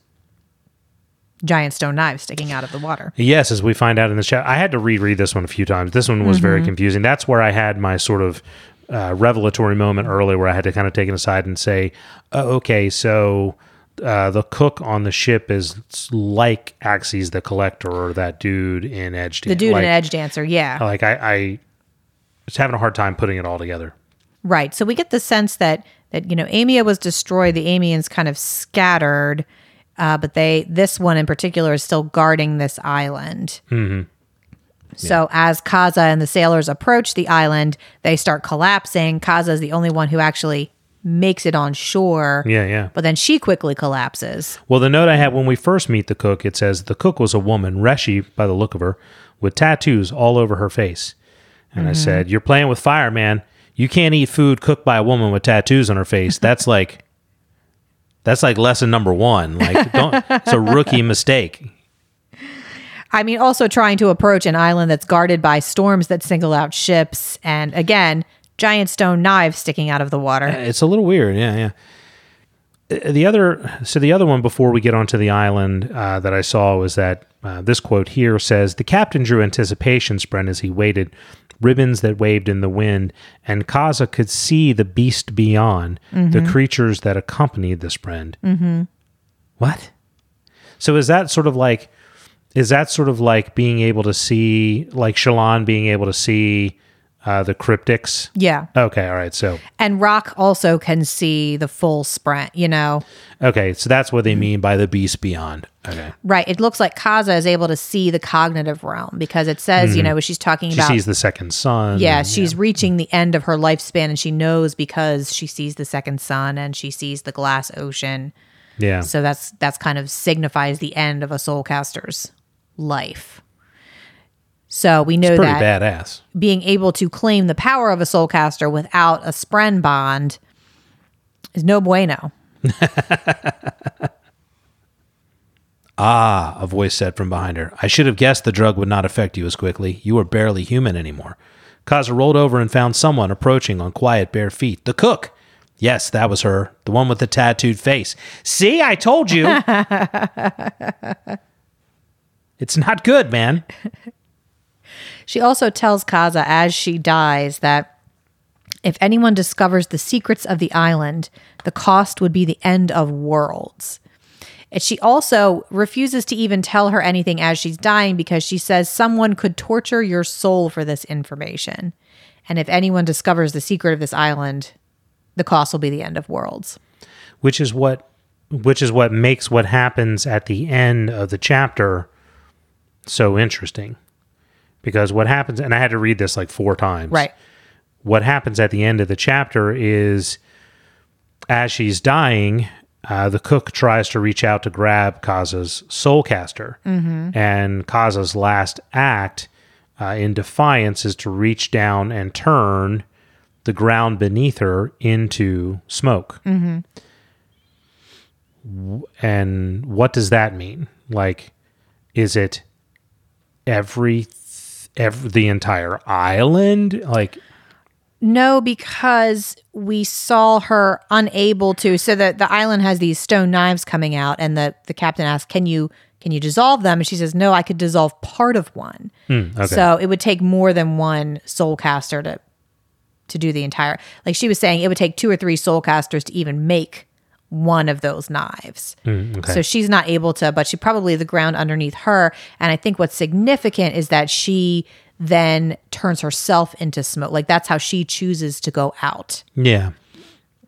giant stone knives sticking out of the water. Yes, as we find out in this chat, I had to reread this one a few times. This one was very confusing. That's where I had my sort of uh, revelatory moment earlier, where I had to kind of take it aside and say, oh, "Okay, so." Uh, the cook on the ship is like Axies the Collector or that dude in Edge. The dude like, in Edge Dancer, yeah. Like I, I was having a hard time putting it all together. Right. So we get the sense that that you know Aimia was destroyed, the Aimians kind of scattered, uh, but they this one in particular is still guarding this island. Mm-hmm. So as Kaza and the sailors approach the island, they start collapsing. Kaza is the only one who actually makes it on shore. Yeah, yeah. But then she quickly collapses. Well, the note I had when we first meet the cook, it says the cook was a woman, Reshi by the look of her, with tattoos all over her face. And I mm-hmm. said, "You're playing with fire, man. You can't eat food cooked by a woman with tattoos on her face. That's like that's like lesson number 1. Like don't it's a rookie mistake. I mean, also trying to approach an island that's guarded by storms that single out ships, and again, giant stone knives sticking out of the water. It's a little weird. Yeah, yeah. Uh, The other, so the other one before we get onto the island uh, that I saw was that uh, this quote here says the captain drew anticipation spread as he waited, ribbons that waved in the wind, and Kaza could see the beast beyond, the creatures that accompanied the friend. Mm-hmm. What? So is that sort of like, is that sort of like being able to see, like Shallan being able to see uh, the cryptics? Yeah. Okay, all right. So And Rock also can see the full sprint, you know. Okay, so that's what they mean by the beast beyond. Okay. Right. It looks like Kaza is able to see the cognitive realm because it says, you know, she's talking She about She sees the second sun. Yeah, and- she's reaching the end of her lifespan and she knows because she sees the second sun and she sees the glass ocean. yeah. So that's that's kind of signifies the end of a soulcaster's life. So we know that badass. being able to claim the power of a soulcaster without a spren bond is no bueno. Ah, a voice said from behind her. I should have guessed the drug would not affect you as quickly. You are barely human anymore. Kaza rolled over and found someone approaching on quiet bare feet. The cook! Yes, that was her. The one with the tattooed face. See, I told you. it's not good, man. She also tells Kaza as she dies that if anyone discovers the secrets of the island, the cost would be the end of worlds. And she also refuses to even tell her anything as she's dying because she says someone could torture your soul for this information. And if anyone discovers the secret of this island, the cost will be the end of worlds. Which is what which is what makes what happens at the end of the chapter so interesting. Because what happens and I had to read this like four times. Right. What happens at the end of the chapter is as she's dying, uh, the cook tries to reach out to grab Kaza's soul caster. And Kaza's last act uh, in defiance is to reach down and turn the ground beneath her into smoke. W- And what does that mean? Like, is it every, every the entire island? Like, No, because we saw her unable to. So the, the island has these stone knives coming out, and the, the captain asks, Can you can you dissolve them? And she says, No, I could dissolve part of one. Hmm, okay. So it would take more than one soul caster to to do the entire like she was saying, it would take two or three soul casters to even make one of those knives. So she's not able to, but she probably the ground underneath her. And I think what's significant is that she then turns herself into smoke. Like that's how she chooses to go out. yeah.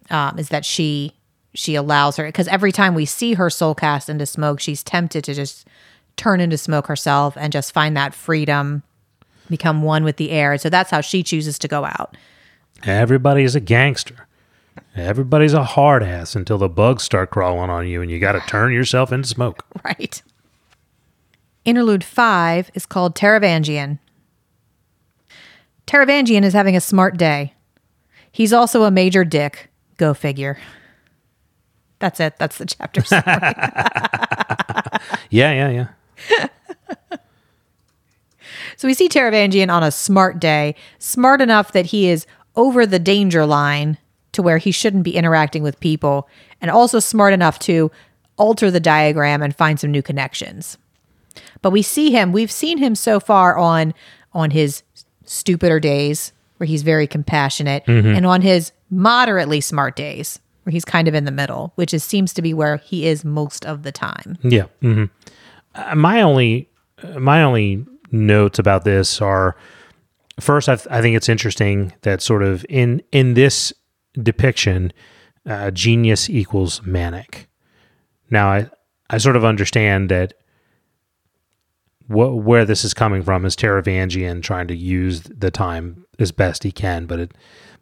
Um, is that she she allows her because every time we see her soul cast into smoke, she's tempted to just turn into smoke herself and just find that freedom, become one with the air. So that's how she chooses to go out. Everybody's a gangster. Everybody's a hard ass until the bugs start crawling on you and you got to turn yourself into smoke. Right. Interlude five is called Taravangian. Taravangian is having a smart day. He's also a major dick. Go figure. That's it. That's the chapter. summary. Yeah, yeah, yeah. so we see Taravangian on a smart day, smart enough that he is over the danger line to where he shouldn't be interacting with people, and also smart enough to alter the diagram and find some new connections. But we see him, we've seen him so far on on his stupider days where he's very compassionate and on his moderately smart days where he's kind of in the middle, which is seems to be where he is most of the time. Yeah. hmm Uh, my only uh, my only notes about this are first. I, th- I think it's interesting that sort of in in this depiction, uh, genius equals manic. Now I I sort of understand that. Wh- where this is coming from is Taravangian trying to use the time as best he can, but it,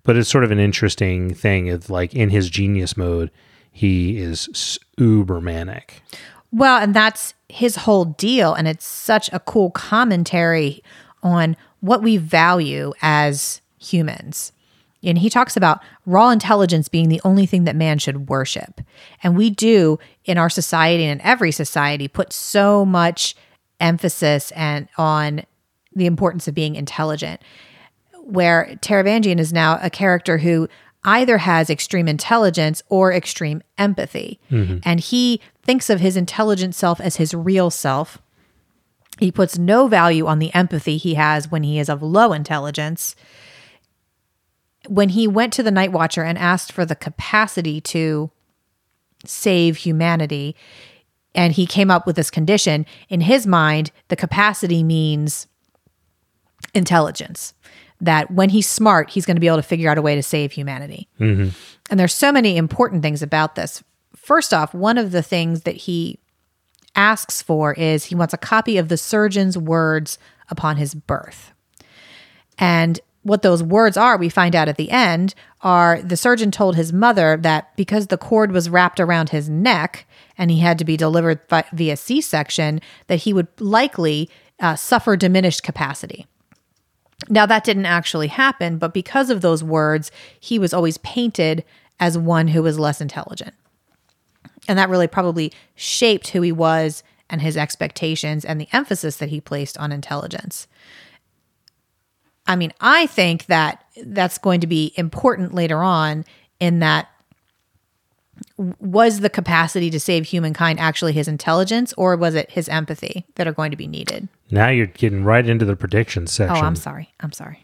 but it's sort of an interesting thing. Of like in his genius mode, he is uber manic. Well, and that's his whole deal. And it's such a cool commentary on what we value as humans. And he talks about raw intelligence being the only thing that man should worship. And we do in our society and in every society put so much emphasis and on the importance of being intelligent where Taravangian is now a character who either has extreme intelligence or extreme empathy. Mm-hmm. And he thinks of his intelligent self as his real self. He puts no value on the empathy he has when he is of low intelligence. When he went to the Night Watcher and asked for the capacity to save humanity, and he came up with this condition, in his mind, the capacity means intelligence. That when he's smart he's going to be able to figure out a way to save humanity. Mm-hmm. And there's so many important things about this. First off one of the things that he asks for is he wants a copy of the surgeon's words upon his birth. And what those words are, we find out at the end, are the surgeon told his mother that because the cord was wrapped around his neck and he had to be delivered vi- via C section, that he would likely uh, suffer diminished capacity. Now, that didn't actually happen, but because of those words, he was always painted as one who was less intelligent. And that really probably shaped who he was and his expectations and the emphasis that he placed on intelligence. I mean, I think that that's going to be important later on in that was the capacity to save humankind actually his intelligence or was it his empathy that are going to be needed? Now you're getting right into the prediction section. Oh, I'm sorry. I'm sorry.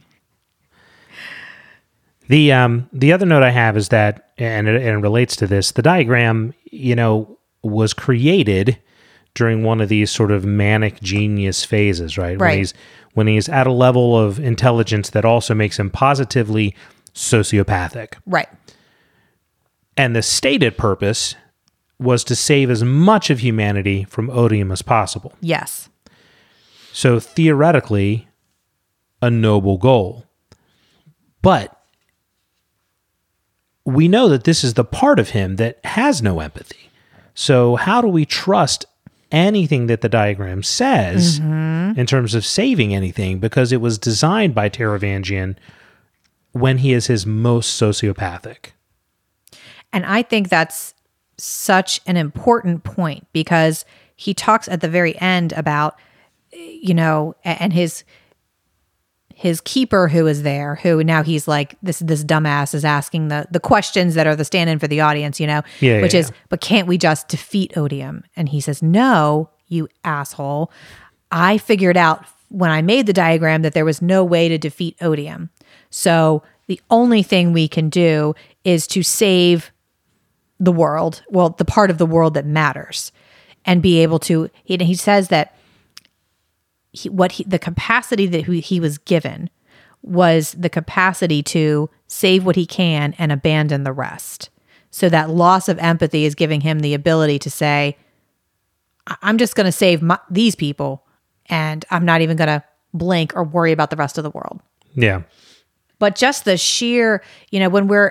The um the other note I have is that, and it, and it relates to this. The diagram, you know, was created during one of these sort of manic genius phases, right? When Right. he's when he's at a level of intelligence that also makes him positively sociopathic. Right. And the stated purpose was to save as much of humanity from odium as possible. Yes. So theoretically, a noble goal. But we know that this is the part of him that has no empathy. So how do we trust anything that the diagram says mm-hmm. in terms of saving anything? Because it was designed by Taravangian when he is his most sociopathic. And I think that's such an important point because he talks at the very end about, you know, and his his keeper who is there, who now he's like this this dumbass is asking the the questions that are the stand in for the audience, you know, Yeah, which yeah, is, yeah. but can't we just defeat Odium? And he says, no, you asshole. I figured out when I made the diagram that there was no way to defeat Odium. So the only thing we can do is to save the world, well, the part of the world that matters, and be able to. He, he says that he, what he, the capacity that he, was given was the capacity to save what he can and abandon the rest. So that loss of empathy is giving him the ability to say, "I- "I'm just going to save my, these people, and I'm not even going to blink or worry about the rest of the world." Yeah. but just the sheer you know when we're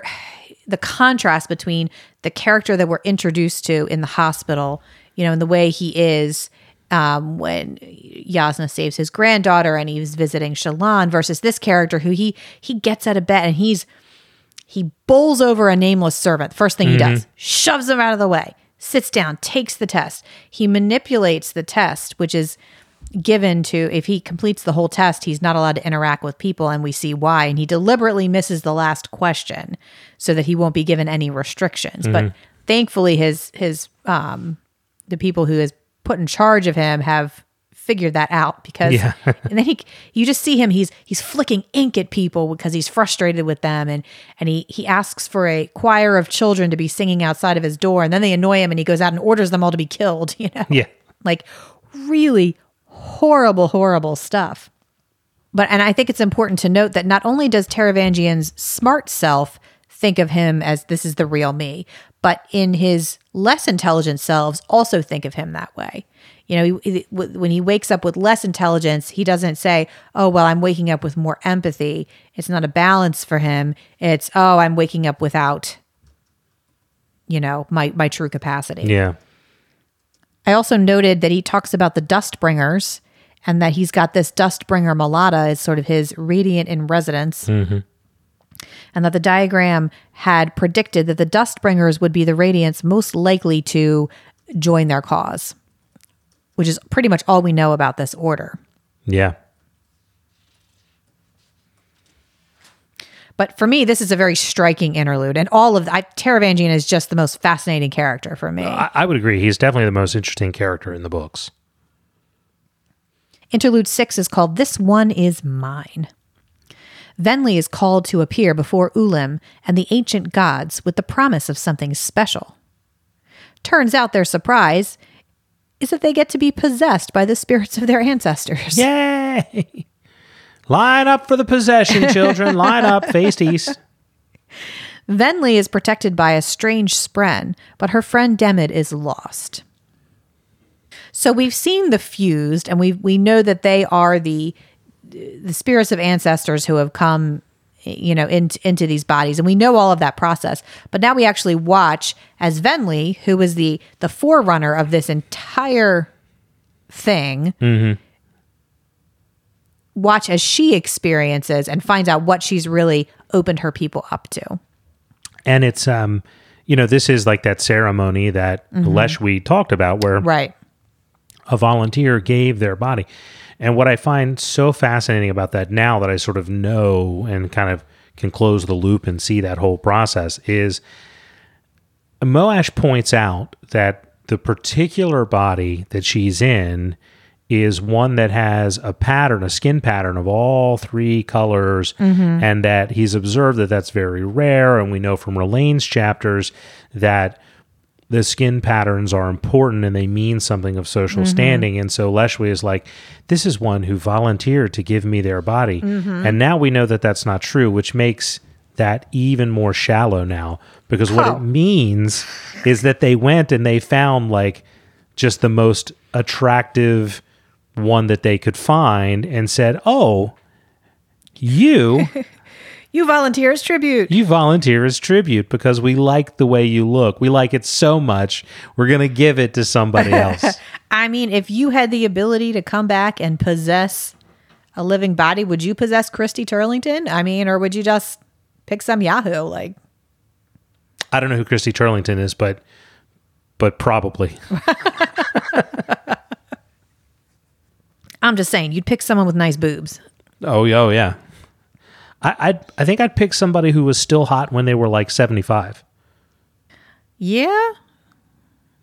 the contrast between the character that we're introduced to in the hospital you know and the way he is um, when Jasnah saves his granddaughter and he's visiting Shallan versus this character who he he gets out of bed and he's he bowls over a nameless servant. First thing he does, shoves him out of the way, sits down, takes the test. He manipulates the test, which is given to if he completes the whole test, he's not allowed to interact with people, and we see why. And he deliberately misses the last question so that he won't be given any restrictions. But thankfully, his his um the people who is put in charge of him have figured that out because Yeah. and then he you just see him he's he's flicking ink at people because he's frustrated with them and and he he asks for a choir of children to be singing outside of his door and then they annoy him and he goes out and orders them all to be killed you know Yeah. like really horrible horrible stuff but and I think it's important to note that not only does Taravangian's smart self think of him as this is the real me, but in his less intelligent selves also think of him that way. You know, he, he- when he wakes up with less intelligence, he doesn't say, "Oh, well, I'm waking up with more empathy." It's not a balance for him. It's, "Oh, I'm waking up without you know, my my true capacity." Yeah. I also noted that he talks about the dust bringers and that he's got this dust bringer Malata as sort of his radiant in residence. Mm-hmm. And that the diagram had predicted that the dust bringers would be the radiants most likely to join their cause, which is pretty much all we know about this order. Yeah. But for me, this is a very striking interlude, and all of I, Taravangian is just the most fascinating character for me. I, I would agree. He's definitely the most interesting character in the books. Interlude six is called This One Is Mine. Venli is called to appear before Ulim and the ancient gods with the promise of something special. Turns out their surprise is that they get to be possessed by the spirits of their ancestors. Yay! Line up for the possession, children. Line up, face east. Venli is protected by a strange spren, but her friend Demid is lost. So we've seen the fused, and we we know that they are the the spirits of ancestors who have come, you know, into into these bodies, and we know all of that process. But now we actually watch as Venli, who is the the forerunner of this entire thing. Watch as she experiences and finds out what she's really opened her people up to. And it's um, you know, this is like that ceremony that Leshwi talked about where Right. a volunteer gave their body. And what I find so fascinating about that now that I sort of know and kind of can close the loop and see that whole process is Moash points out that the particular body that she's in is one that has a pattern, a skin pattern of all three colors, mm-hmm. and that he's observed that that's very rare. And we know from Rlain's chapters that the skin patterns are important and they mean something of social mm-hmm. standing. And so Leshwi is like, this is one who volunteered to give me their body. Mm-hmm. And now we know that that's not true, which makes that even more shallow now because what Oh. it means is that they went and they found like just the most attractive one that they could find and said, "Oh, you You volunteer as tribute. you volunteer as tribute because we like the way you look. We like it so much. We're going to give it to somebody else." I mean, if you had the ability to come back and possess a living body, would you possess Christy Turlington? I mean, or would you just pick some Yahoo? Like, I don't know who Christy Turlington is, but but probably. I'm just saying, you'd pick someone with nice boobs. Oh, yeah, oh yeah. I I'd, I think I'd pick somebody who was still hot when they were like 75, Yeah.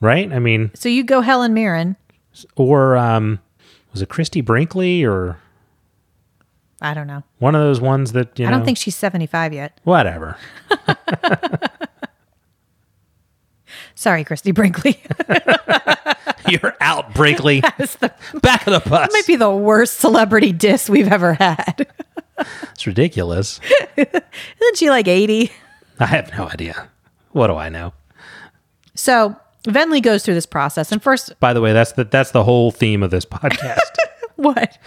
right? I mean, So you go Helen Mirren. or um was it Christy Brinkley or I don't know. one of those ones that, you know I don't think she's 75 yet. whatever. Sorry, Christy Brinkley. You're out, Brinkley. The- Back of the bus. That might be the worst celebrity diss we've ever had. It's ridiculous. Isn't she like 80? I have no idea. What do I know? So Venli goes through this process. And first, By the way, that's the that's the whole theme of this podcast. what?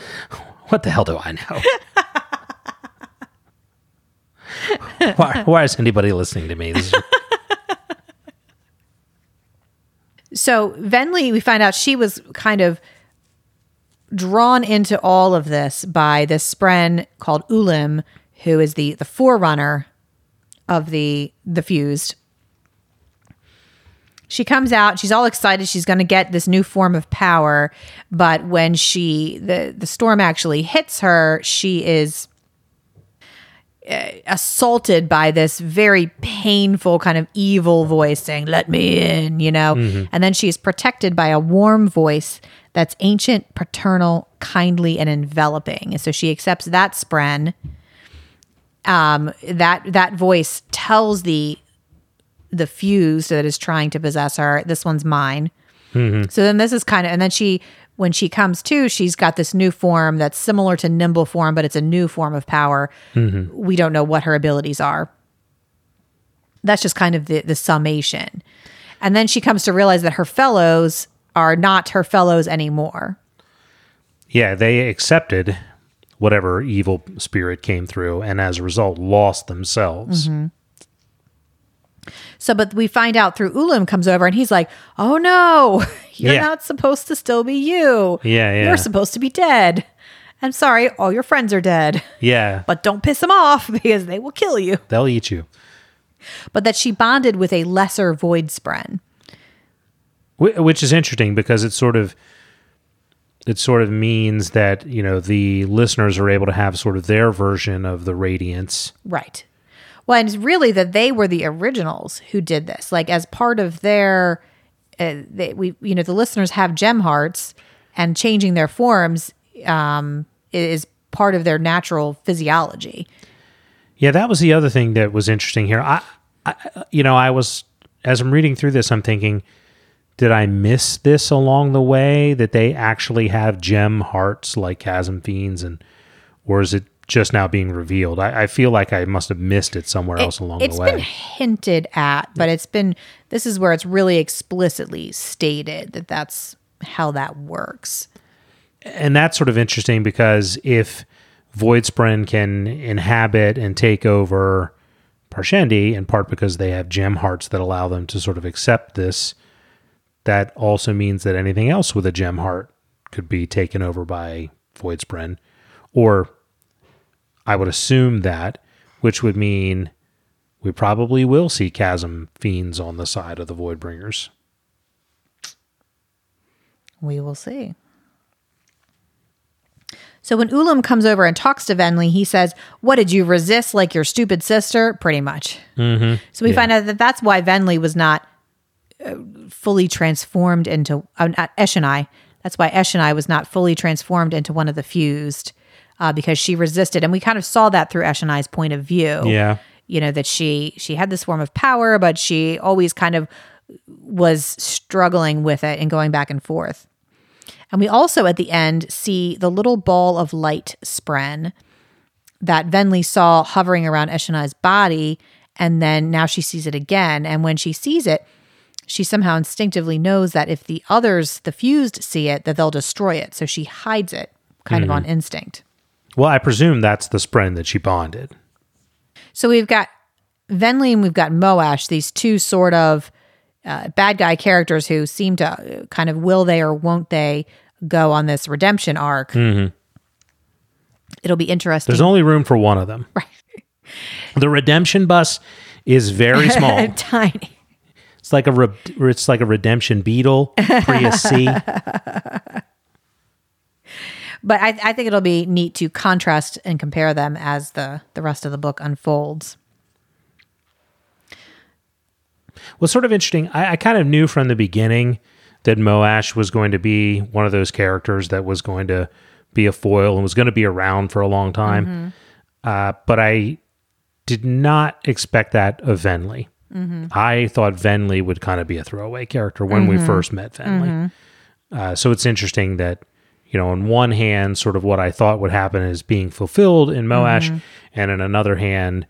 what the hell do I know? why, why is anybody listening to me? This is, So Venli, we find out she was kind of drawn into all of this by this spren called Ulim, who is the the forerunner of the the fused. She comes out, she's all excited, she's going to get this new form of power, but when she the the storm actually hits her, she is Uh, assaulted by this very painful kind of evil voice saying let me in you know? Mm-hmm. And then she is protected by a warm voice that's ancient paternal kindly and enveloping. And so she accepts that spren. Um that that voice tells the the fuse that is trying to possess her this one's mine. Mm-hmm. So then this is kind of and then she when she comes to she's got this new form that's similar to nimble form but it's a new form of power. Mm-hmm. We don't know what her abilities are. That's just kind of the the summation. And then she comes to realize that her fellows are not her fellows anymore. Yeah, they accepted whatever evil spirit came through, and as a result, lost themselves. Mm-hmm. so but we find out through ulim comes over and he's like oh no you're Yeah. not supposed to still be you Yeah, yeah. you're supposed to be dead i'm sorry all your friends are dead Yeah, but don't piss them off because they will kill you they'll eat you. but that she bonded with a lesser void spren which is interesting because it sort of it sort of means that you know the listeners are able to have sort of their version of the radiance Right. Well, and it's really that they were the originals who did this. Like as part of their, uh, they, we you know the listeners have gem hearts, and changing their forms um, is part of their natural physiology. yeah that was the other thing that was interesting here i, I you know i was as i'm reading through this i'm thinking did i miss this along the way that they actually have gem hearts like chasm fiends and or is it just now being revealed i, I feel like i must have missed it somewhere else along the way It's been hinted at, but it's been this is where it's really explicitly stated that that's how that works. and that's sort of interesting because if Voidspren can inhabit and take over Parshendi, in part because they have gem hearts that allow them to sort of accept this, that also means that anything else with a gem heart could be taken over by Voidspren. Or I would assume that, which would mean we probably will see chasm fiends on the side of the Voidbringers. We will see. So when Ulim comes over and talks to Venli, he says, "What did you resist like your stupid sister?" Pretty much. Mm-hmm. So we find out that that's why Venli was not uh, fully transformed into uh, not Eshonai. That's why Eshonai was not fully transformed into one of the fused uh, because she resisted, and we kind of saw that through Eshonai's point of view. Yeah. you know that she she had this form of power, but she always kind of was struggling with it and going back and forth. And we also at the end see the little ball of light spren that Venli saw hovering around Eshonai's body, and then now she sees it again. And when she sees it, she somehow instinctively knows that if the others, the fused, see it, that they'll destroy it. So she hides it, kind of on instinct. Well, I presume that's the spren that she bonded. So we've got Venli and we've got Moash, these two sort of uh, bad guy characters who seem to uh, kind of will they or won't they go on this redemption arc. It'll be interesting. There's only room for one of them. Right. The redemption bus is very small. Tiny. It's like a re- it's like a redemption beetle, Prius C. But I, I think it'll be neat to contrast and compare them as the, the rest of the book unfolds. What's sort of interesting, I, I kind of knew from the beginning that Moash was going to be one of those characters that was going to be a foil and was going to be around for a long time. Uh, but I did not expect that of Venli. I thought Venli would kind of be a throwaway character when we first met Venli. Uh, so it's interesting that, you know, on one hand, sort of what I thought would happen is being fulfilled in Moash, and on another hand,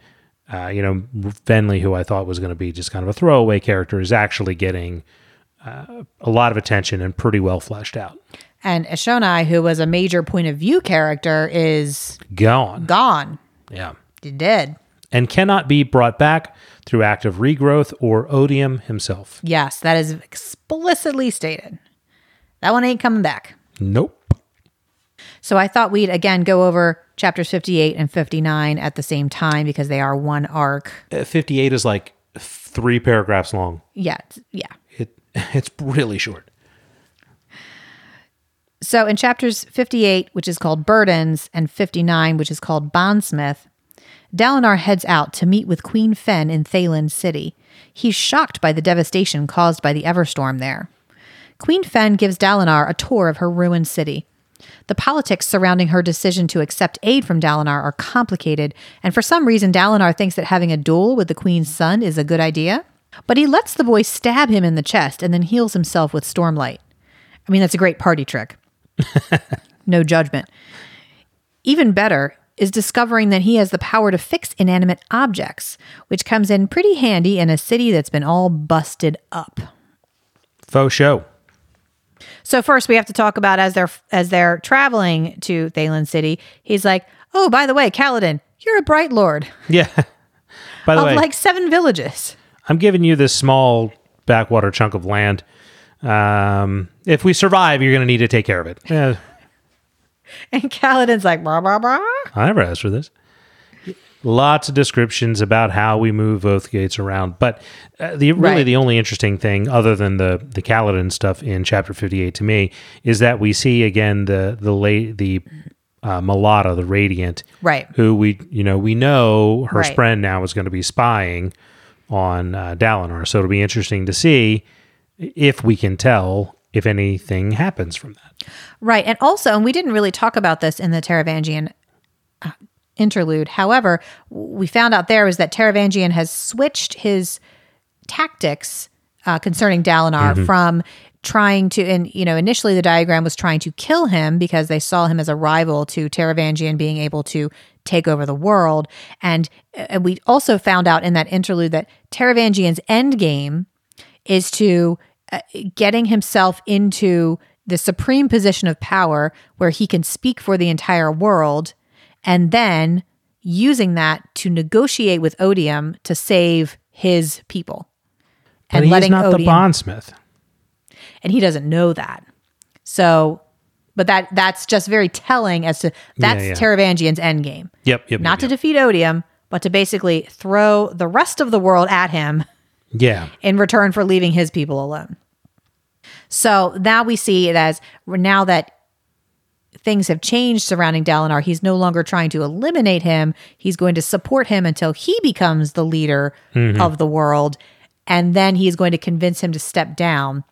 uh, you know, Venli, who I thought was going to be just kind of a throwaway character, is actually getting uh, a lot of attention and pretty well fleshed out. And Eshonai, who was a major point of view character, is Gone. gone. Yeah. Dead. And cannot be brought back through active regrowth or odium himself. Yes, that is explicitly stated. That one ain't coming back. Nope. So I thought we'd again go over chapters 58 and 59 at the same time because they are one arc. Uh, 58 is like three paragraphs long. Yeah, it's- yeah. It It's really short. So in chapters 58, which is called Burdens, and 59, which is called Bondsmith, Dalinar heads out to meet with Queen Fen in Thaylen City. He's shocked by the devastation caused by the Everstorm there. Queen Fen gives Dalinar a tour of her ruined city. The politics surrounding her decision to accept aid from Dalinar are complicated, and for some reason, Dalinar thinks that having a duel with the Queen's son is a good idea. But he lets the boy stab him in the chest and then heals himself with Stormlight. I mean, that's a great party trick. no judgment. Even better is discovering that he has the power to fix inanimate objects, which comes in pretty handy in a city that's been all busted up. Faux show. So first we have to talk about as they're as they're traveling to Thaylen City, he's like, "Oh, by the way, Kaladin, you're a bright lord Yeah. By the of way, like seven villages." I'm giving you this small backwater chunk of land. Um, if we survive, you're going to need to take care of it. Yeah, And Kaladin's like, "Blah blah blah." I never asked for this. Lots of descriptions about how we move Oathgates around, but uh, the really Right. the only interesting thing, other than the the Kaladin stuff in chapter fifty eight to me, is that we see again the the late the uh, Malata, the Radiant, Right. Who we you know we know her Right. spren now is going to be spying on uh, Dalinar, so it'll be interesting to see if we can tell if anything happens from that. Right. And also, and we didn't really talk about this in the Taravangian uh, interlude. However, we found out there is that Taravangian has switched his tactics uh, concerning Dalinar from trying to, and you know, initially the diagram was trying to kill him because they saw him as a rival to Taravangian being able to take over the world. And, and we also found out in that interlude that Taravangian's end game is to uh, getting himself into the supreme position of power where he can speak for the entire world and then using that to negotiate with Odium to save his people. But he's not the bondsmith. and he doesn't know that. So, but that that's just very telling as to that's yeah. Taravangian's end game. Yep, yep, Not yep, to yep. defeat Odium, but to basically throw the rest of the world at him yeah. in return for leaving his people alone. So now we see it as now that things have changed surrounding Dalinar, he's no longer trying to eliminate him. He's going to support him until he becomes the leader of the world. and then he's going to convince him to step down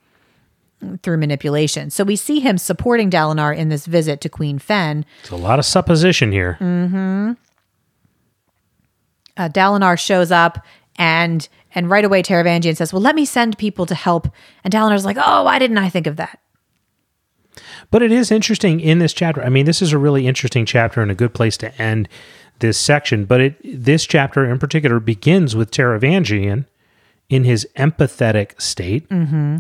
through manipulation. So we see him supporting Dalinar in this visit to Queen Fen. It's a lot of supposition here. Uh, Dalinar shows up and and right away Taravangian says, "Well, let me send people to help." And Dalinar's like, "Oh, why didn't I think of that?" But it is interesting in this chapter. I mean, this is a really interesting chapter and a good place to end this section. But it this chapter in particular begins with Taravangian in his empathetic state, mm-hmm.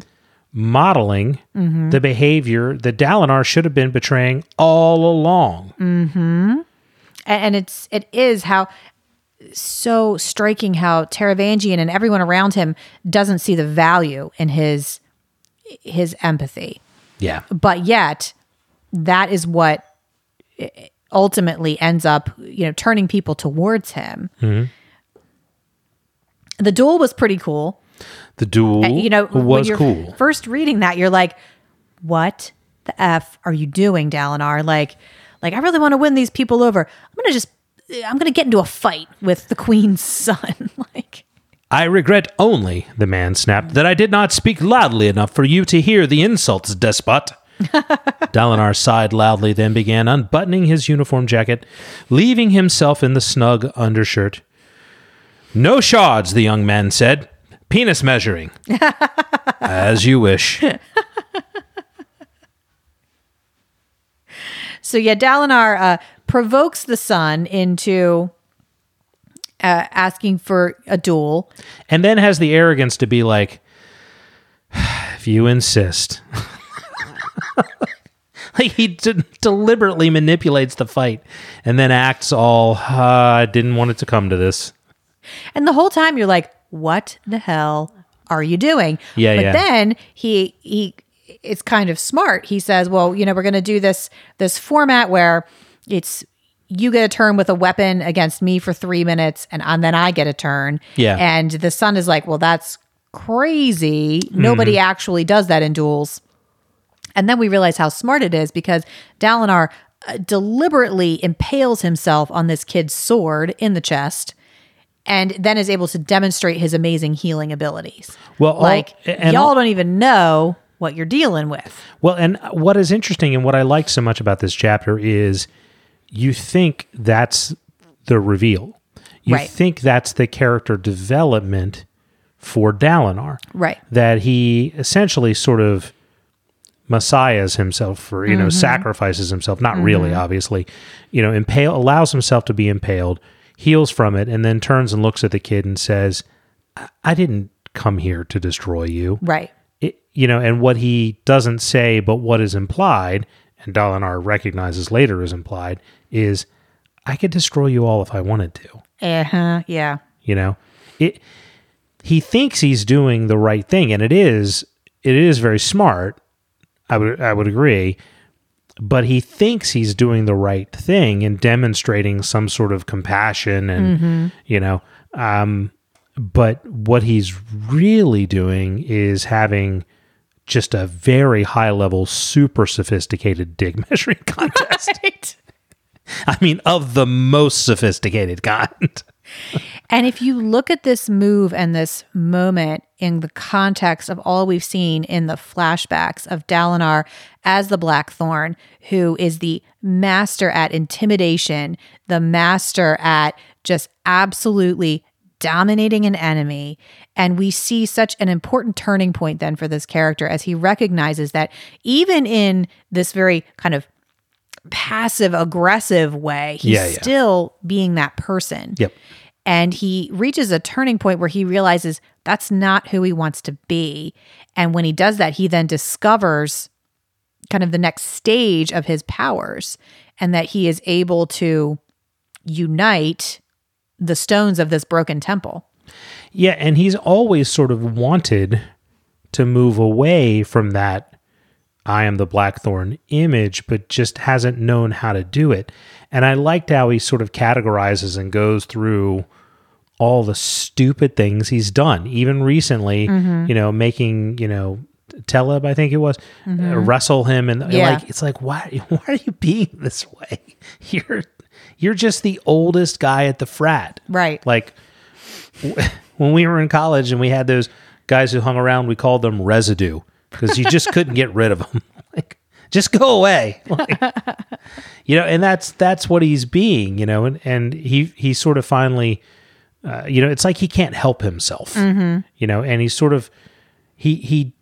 modeling mm-hmm. the behavior that Dalinar should have been betraying all along. Mm-hmm. A- and it's it is how so striking how Taravangian and everyone around him doesn't see the value in his his empathy. Yeah. But yet that is what eh, ultimately ends up, you know, turning people towards him. The duel was pretty cool. The duel Uh, you know, was cool. First reading that, you're like, "What the f are you doing, Dalinar?" Like, like I really want to win these people over. I'm gonna just, I'm gonna get into a fight with the queen's son. like, I regret only, the man snapped, that I did not speak loudly enough for you to hear the insults, despot. Dalinar sighed loudly, then began unbuttoning his uniform jacket, leaving himself in the snug undershirt. No shards, the young man said. Penis measuring. As you wish. so yeah, Dalinar uh, provokes the son into uh, asking for a duel. And then has the arrogance to be like, if you insist. like he d- deliberately manipulates the fight and then acts all, "Ah, I didn't want it to come to this. And the whole time you're like, what the hell are you doing? Yeah, but yeah. then he he it's kind of smart. He says, well, you know, we're going to do this this format where it's you get a turn with a weapon against me for 3 minutes and, and then I get a turn. Yeah. And the son is like, well, that's crazy. Nobody Mm-hmm. actually does that in duels. And then we realize how smart it is because Dalinar uh, deliberately impales himself on this kid's sword in the chest and then is able to demonstrate his amazing healing abilities. Well, like and y'all all- don't even know what you're dealing with. Well, and what is interesting and what I like so much about this chapter is you think that's the reveal. You Right. think that's the character development for Dalinar. Right. That he essentially sort of messiahs himself or you know mm-hmm. sacrifices himself not really mm-hmm. obviously you know impale allows himself to be impaled heals from it and then turns and looks at the kid and says i, I didn't come here to destroy you Right. it, you know, and what he doesn't say, but what is implied, and Dalinar recognizes later is implied, is I could destroy you all if I wanted to. Uh-huh. Yeah. You know, it. He thinks he's doing the right thing, and it is. It is very smart. I would. I would agree. But he thinks he's doing the right thing and demonstrating some sort of compassion, and you know, um, but what he's really doing is having just a very high level, super sophisticated dig measuring contest. Right. I mean, of the most sophisticated kind. And if you look at this move and this moment in the context of all we've seen in the flashbacks of Dalinar as the Blackthorn, who is the master at intimidation, the master at just absolutely dominating an enemy. And we see such an important turning point then for this character as he recognizes that even in this very kind of passive aggressive way, he's Yeah, yeah. still being that person. Yep. And he reaches a turning point where he realizes that's not who he wants to be. And when he does that, he then discovers kind of the next stage of his powers and that he is able to unite the stones of this broken temple. Yeah, and he's always sort of wanted to move away from that I am the Blackthorn image, but just hasn't known how to do it. And I liked how he sort of categorizes and goes through all the stupid things he's done, even recently, you know, making, you know, Teleb, I think it was, uh, wrestle him and Yeah. like it's like why why are you being this way? You're you're just the oldest guy at the frat. Right. Like w- when we were in college and we had those guys who hung around, we called them residue because you just couldn't get rid of him. like, just go away. Like, you know, and that's that's what he's being, you know, and and he he sort of finally, uh, you know, it's like he can't help himself, you know, and he's sort of he he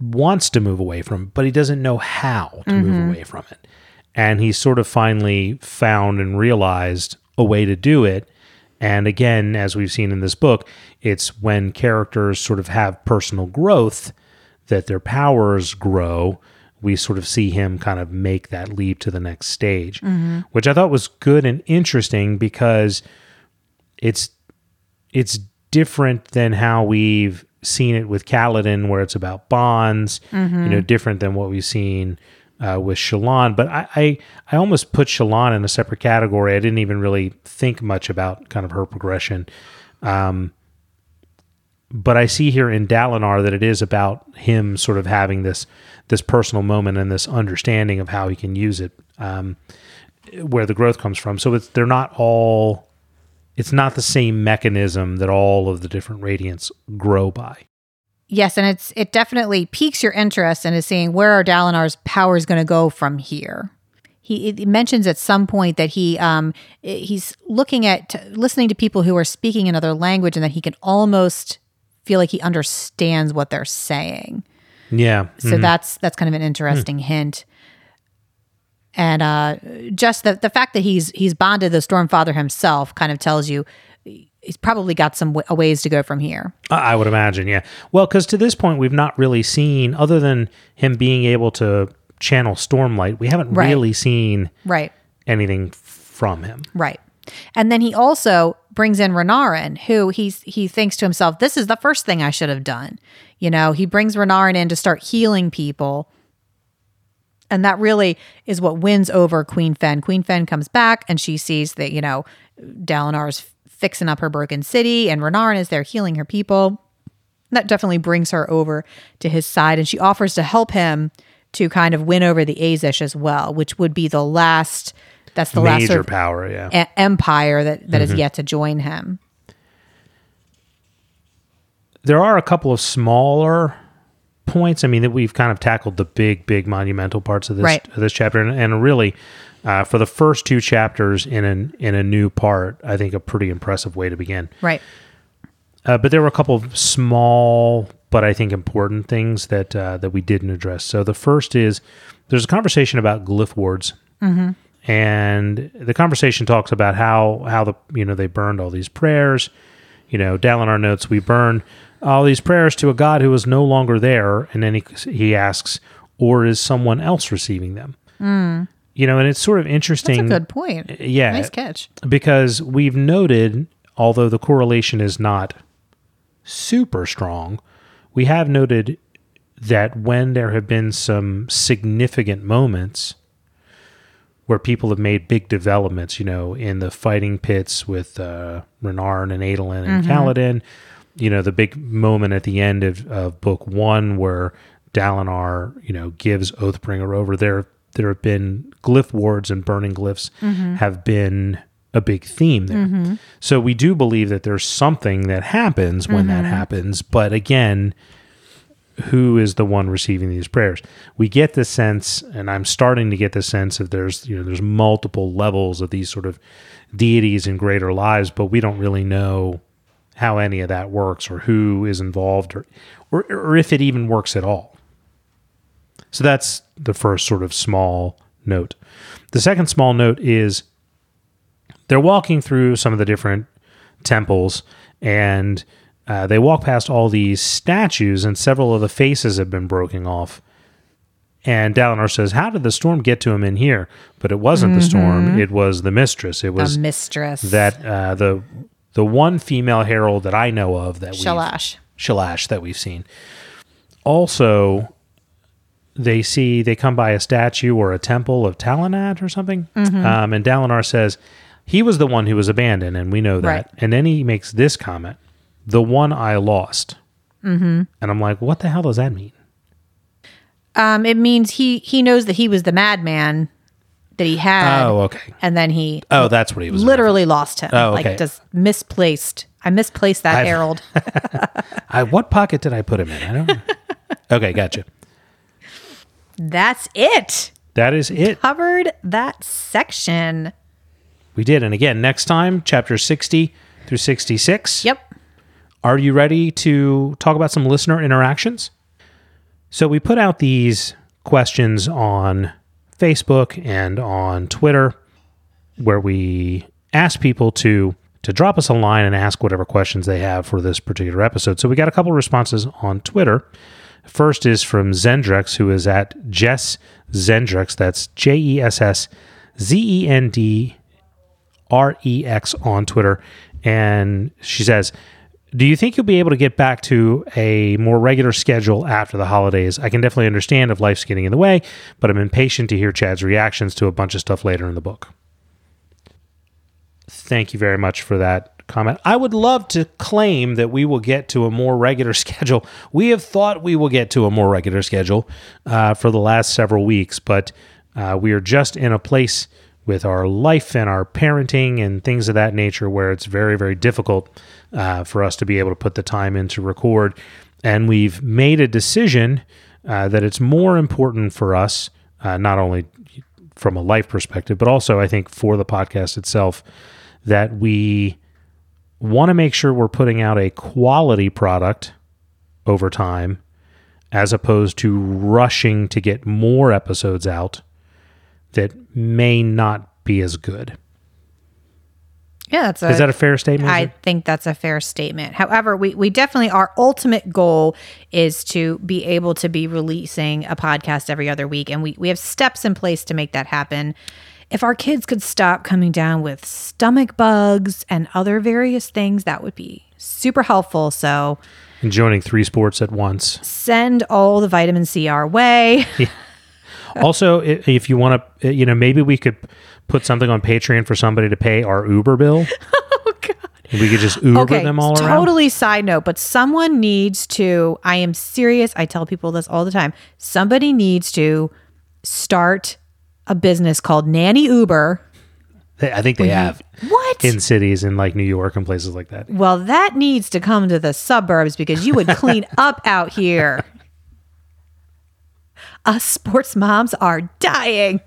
wants to move away from, it, but he doesn't know how to move away from it, and he's sort of finally found and realized a way to do it. And again, as we've seen in this book, it's when characters sort of have personal growth that their powers grow. We sort of see him kind of make that leap to the next stage, which I thought was good and interesting because it's it's different than how we've seen it with Kaladin, where it's about bonds. You know, different than what we've seen uh, with Shallan. But I, I I almost put Shallan in a separate category. I didn't even really think much about kind of her progression. Um, but I see here in Dalinar that it is about him sort of having this this personal moment and this understanding of how he can use it, um, where the growth comes from. So it's they're not all. It's not the same mechanism that all of the different radiants grow by. Yes, and it's it definitely piques your interest is seeing where are Dalinar's powers going to go from here. He it mentions at some point that he um he's looking at listening to people who are speaking another language and that he can almost feel like he understands what they're saying. Yeah. So that's that's kind of an interesting hint. And uh, just the the fact that he's he's bonded the Stormfather himself kind of tells you he's probably got some w- ways to go from here. I I would imagine, yeah. Well, because to this point, we've not really seen, other than him being able to channel Stormlight, we haven't Right. really seen Right. anything from him. Right. And then he also brings in Renarin, who he's he thinks to himself, "This is the first thing I should have done." You know, he brings Renarin in to start healing people, and that really is what wins over Queen Fen. Queen Fen comes back, and she sees that you know Dalinar's fixing up her broken city, and Renarin is there healing her people. That definitely brings her over to his side, and she offers to help him to kind of win over the Azish as well, which would be the last. That's the last Major sort of power, yeah. e- empire that, that Mm-hmm. is yet to join him. there are a couple of smaller points. I mean, that we've kind of tackled the big, big monumental parts of this Right. of this chapter, and, and really, uh, for the first two chapters in an in a new part, I think a pretty impressive way to begin. Right. Uh, but there were a couple of small, but I think important things that uh, that we didn't address. So the first is there's a conversation about glyph wards, and the conversation talks about how how the you know they burned all these prayers. You know, down in our notes we burn all these prayers to a god who is no longer there, and then he he asks, or is someone else receiving them? Hmm. You know, and it's sort of That's interesting. a good point. Yeah, Nice catch. because we've noted, although the correlation is not super strong, we have noted that when there have been some significant moments where people have made big developments, you know, in the fighting pits with uh, Renarin and Adolin and mm-hmm. Kaladin, you know, the big moment at the end of, of book one where Dalinar, you know, gives Oathbringer over there. There have been glyph wards and burning glyphs mm-hmm. have been a big theme there. Mm-hmm. So we do believe that there's something that happens when that happens. But again, who is the one receiving these prayers? We get the sense, and I'm starting to get the sense that there's you know there's multiple levels of these sort of deities in greater lives, but we don't really know how any of that works or who is involved or or, or if it even works at all. So that's the first sort of small note. The second small note is they're walking through some of the different temples and uh, they walk past all these statues and several of the faces have been broken off and Dalinar says how did the storm get to him in here but it wasn't the storm it was the mistress it was A mistress. that uh, the the one female herald that I know of that Shalash. Shalash that we've seen. Also, they see they come by a statue or a temple of Talanat or something, um, and Dalinar says he was the one who was abandoned, and we know that. Right. And then he makes this comment: "The one I lost." Mm-hmm. And I'm like, what the hell does that mean? Um, it means he he knows that he was the madman that he had. Oh, okay. And then he Oh, that's what he was. literally lost him. Oh, okay. Like just misplaced I misplaced that, I've- Harold. I, what pocket did I put him in? I don't. know. okay, gotcha. That's it. That is it. Covered that section. We did. And again, next time, chapter 60 through 66. Yep. Are you ready to talk about some listener interactions? So we put out these questions on Facebook and on Twitter where we ask people to to drop us a line and ask whatever questions they have for this particular episode. So we got a couple responses on Twitter. First is from Zendrex, who is at Jess Zendrex. That's J E S S Z E N D R E X on Twitter. And she says, Do you think you'll be able to get back to a more regular schedule after the holidays? I can definitely understand if life's getting in the way, but I'm impatient to hear Chad's reactions to a bunch of stuff later in the book. Thank you very much for that comment. I would love to claim that we will get to a more regular schedule. We have thought we will get to a more regular schedule uh, for the last several weeks, but uh, we are just in a place with our life and our parenting and things of that nature where it's very, very difficult uh, for us to be able to put the time in to record. And we've made a decision uh, that it's more important for us, uh, not only from a life perspective, but also I think for the podcast itself, that we want to make sure we're putting out a quality product over time as opposed to rushing to get more episodes out that may not be as good. Yeah, that's a, Is that a fair statement? I think that's a fair statement. However, we, we definitely, our ultimate goal is to be able to be releasing a podcast every other week. And we, we have steps in place to make that happen. If our kids could stop coming down with stomach bugs and other various things, that would be super helpful. So and joining three sports at once. send all the vitamin C our way. also, if you want to, you know, maybe we could put something on Patreon for somebody to pay our Uber bill. Oh God! We could just Uber okay, them all around. totally side note, but someone needs to, I am serious. I tell people this all the time. Somebody needs to start a business called Nanny Uber. They- I think they have What? in cities in like New York and places like that. well, that needs to come to the suburbs because you would clean up out here. Us sports moms are dying.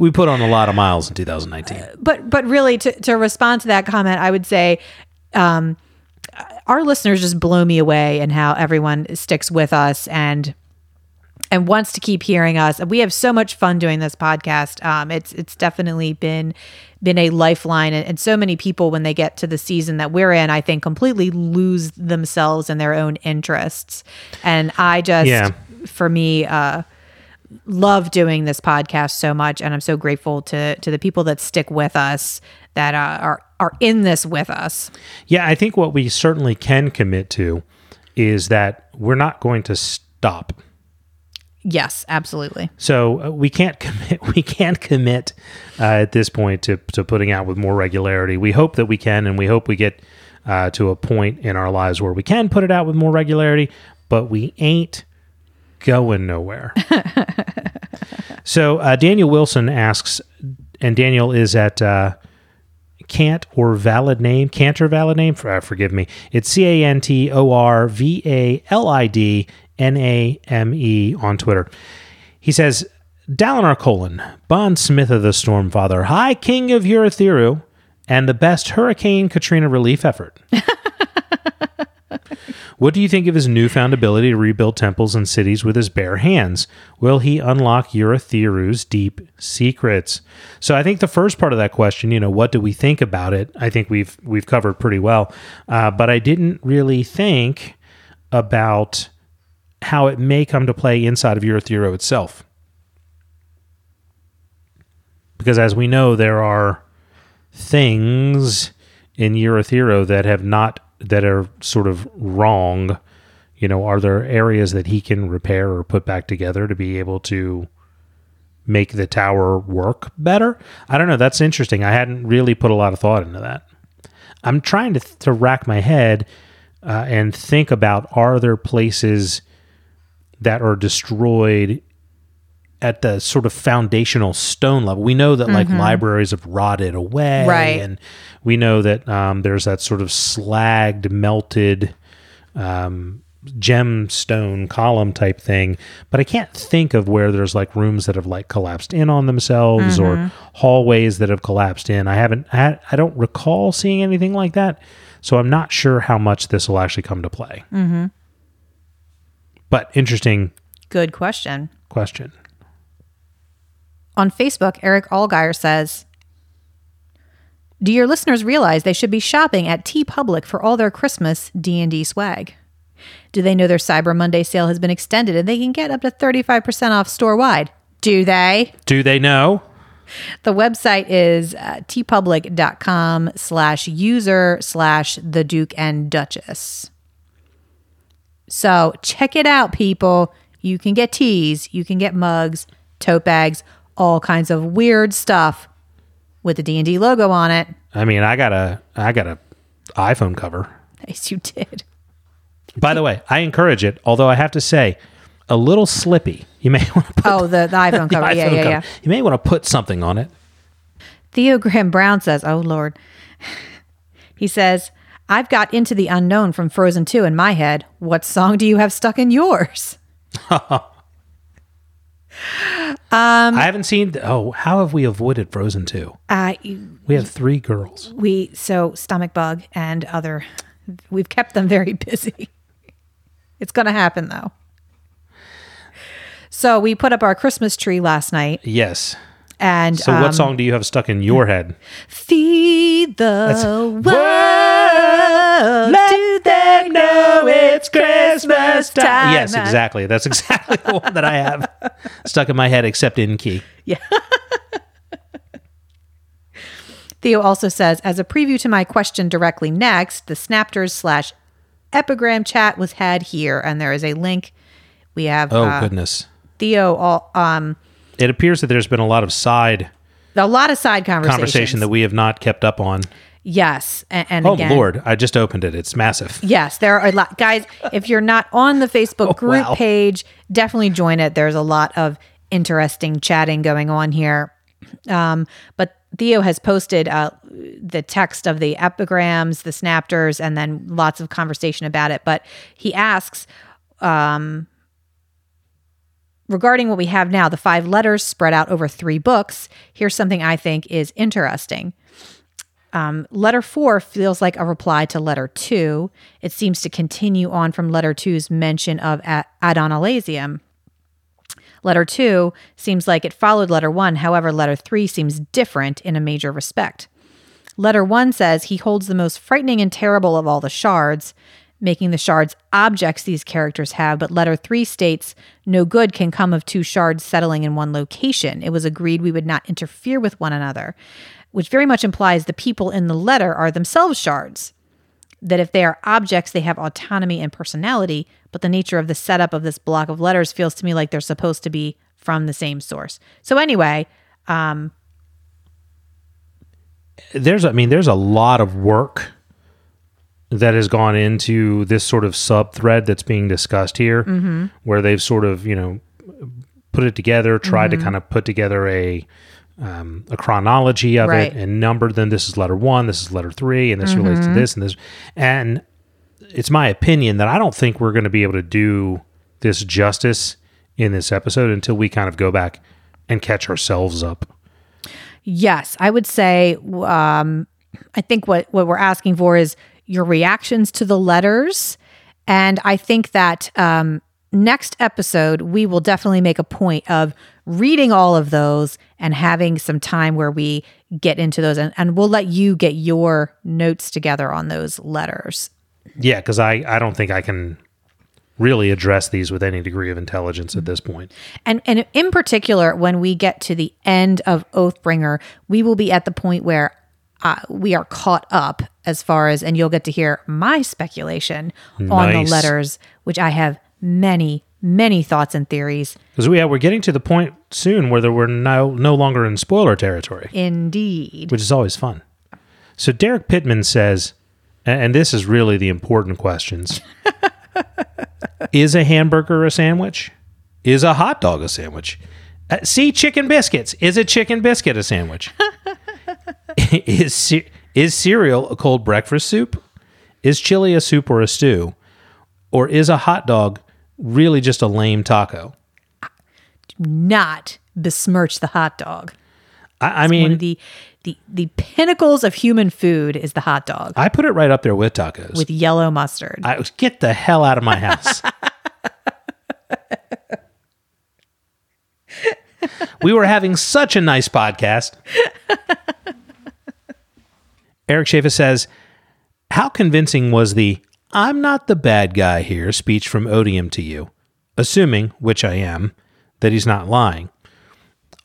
We put on a lot of miles in 2019. but but really to, to respond to that comment i would say um, our listeners just blow me away and how everyone sticks with us and and wants to keep hearing us we have so much fun doing this podcast um, it's it's definitely been been a lifeline and, and so many people when they get to the season that we're in i think completely lose themselves in their own interests and i just Yeah. for me uh love doing this podcast so much and i'm so grateful to to the people that stick with us that uh, are are in this with us Yeah, I think what we certainly can commit to is that we're not going to stop. yes absolutely So uh, we can't commit. We can't commit uh, at this point to to putting out with more regularity. We hope that we can, and we hope we get uh, to a point in our lives where we can put it out with more regularity. But we ain't going nowhere. so uh, Daniel Wilson asks, and Daniel is at. Uh, Cant or valid name, Cantor valid name, uh, forgive me. It's C A N T O R V A L I D N A M E on Twitter. He says, Dalinar colon, Bond Smith of the Stormfather, High King of Urithiru, and the best Hurricane Katrina relief effort. What do you think of his newfound ability to rebuild temples and cities with his bare hands? Will he unlock Urithiru's deep secrets? So I think the first part of that question, you know, what do we think about it? I think we've we've covered pretty well, uh, but I didn't really think about how it may come to play inside of Urithiru itself, because as we know, there are things in Urithiru that have not that are sort of wrong. You know, are there areas that he can repair or put back together to be able to make the tower work better? I don't know. That's interesting. I hadn't really put a lot of thought into that. I'm trying to to rack my head uh, and think about are there places that are destroyed at the sort of foundational stone level. We know that like libraries have rotted away, Right. and we know that um, there's that sort of slagged, melted um, gemstone column type thing. But I can't think of where there's like rooms that have like collapsed in on themselves or hallways that have collapsed in. I haven't. I, I don't recall seeing anything like that. So I'm not sure how much this will actually come to play. Mm-hmm. But interesting Good question. question. On Facebook, Eric Allgeier says, "Do your listeners realize they should be shopping at TeePublic for all their Christmas D&D swag? Do they know their Cyber Monday sale has been extended and they can get up to 35% off store-wide? Do they?" Do they know? The website is uh, tpublic.com slash user slash the Duke and Duchess. So check it out, people. You can get teas, you can get mugs, tote bags, all kinds of weird stuff with the D&D logo on it. I mean, I got a I got a iPhone cover. Nice you did. By the way, I encourage it. Although I have to say, a little slippy. You may want to put Oh, the, the iPhone the cover. yeah, iPhone yeah, cover. yeah. You may want to put something on it. Theo Graham Brown says, Oh, Lord. He says, I've got Into the Unknown from Frozen 2 in my head. What song do you have stuck in yours? I haven't seen. Oh, how have we avoided Frozen two? Uh, We have three girls. we so stomach bug and other we've kept them very busy it's gonna happen though so we put up our christmas tree last night Yes. and So, um, what song do you have stuck in your head? feed the world Let do they know it's christmas time Yes, exactly. That's exactly the one that I have stuck in my head, except in key. Yeah. Theo also says, as a preview to my question directly next, the Snapters slash epigram chat was had here, and there is a link. We have Oh uh, goodness! Theo all um It appears that there's been a lot of side a lot of side conversations. conversation that we have not kept up on. Yes, and, and Oh again, Lord! I just opened it. It's massive. Yes, there are a lot, guys. If you're not on the Facebook group wow. page, definitely join it. There's a lot of interesting chatting going on here. Um, but Theo has posted uh, the text of the epigrams, the snapters, and then lots of conversation about it. But he asks, um, regarding what we have now, the five letters spread out over three books. Here's something I think is interesting. Um, letter four feels like a reply to letter two. It seems to continue on from letter two's mention of Adonalsium. Letter two seems like it followed letter one. However, letter three seems different in a major respect. Letter one says he holds the most frightening and terrible of all the shards, making the shards objects these characters have. But letter three states no good can come of two shards settling in one location. It was agreed we would not interfere with one another, which very much implies the people in the letter are themselves shards. That if they are objects, they have autonomy and personality, but the nature of the setup of this block of letters feels to me like they're supposed to be from the same source. So, anyway, um, There's, I mean, there's a lot of work that has gone into this sort of sub thread that's being discussed here, Mm-hmm. where they've sort of, you know, put it together, tried Mm-hmm. to kind of put together a um, a chronology of Right. it and numbered them. This is letter one, this is letter three, and this relates Mm-hmm. to this and this. And it's my opinion that I don't think we're going to be able to do this justice in this episode until we kind of go back and catch ourselves up. Yes, I would say. Um, I think what what we're asking for is your reactions to the letters, and I think that um, next episode we will definitely make a point of reading all of those and having some time where we get into those, and, and we'll let you get your notes together on those letters. Yeah, because I, I don't think I can really address these with any degree of intelligence at this point. And and in particular, when we get to the end of Oathbringer, we will be at the point where uh, we are caught up as far as, and you'll get to hear my speculation on the letters, which I have many, many thoughts and theories. Because we, yeah, we're getting to the point soon where there- we're no, no longer in spoiler territory, Indeed. which is always fun. So Derek Pittman says, and this is really the important questions Is a hamburger a sandwich? Is a hot dog a sandwich? Uh, see, chicken biscuits. Is a chicken biscuit a sandwich? is ce- is cereal a cold breakfast soup? Is chili a soup or a stew? Or is a hot dog really just a lame taco? Not besmirch the hot dog. I, I One of mean, the the the pinnacles of human food is the hot dog I put it right up there with tacos. with yellow mustard. I get the hell out of my house. we were having such a nice podcast. Eric Shaffa says, How convincing was the I'm not the bad guy here speech from Odium to you? Assuming, which I am, that he's not lying.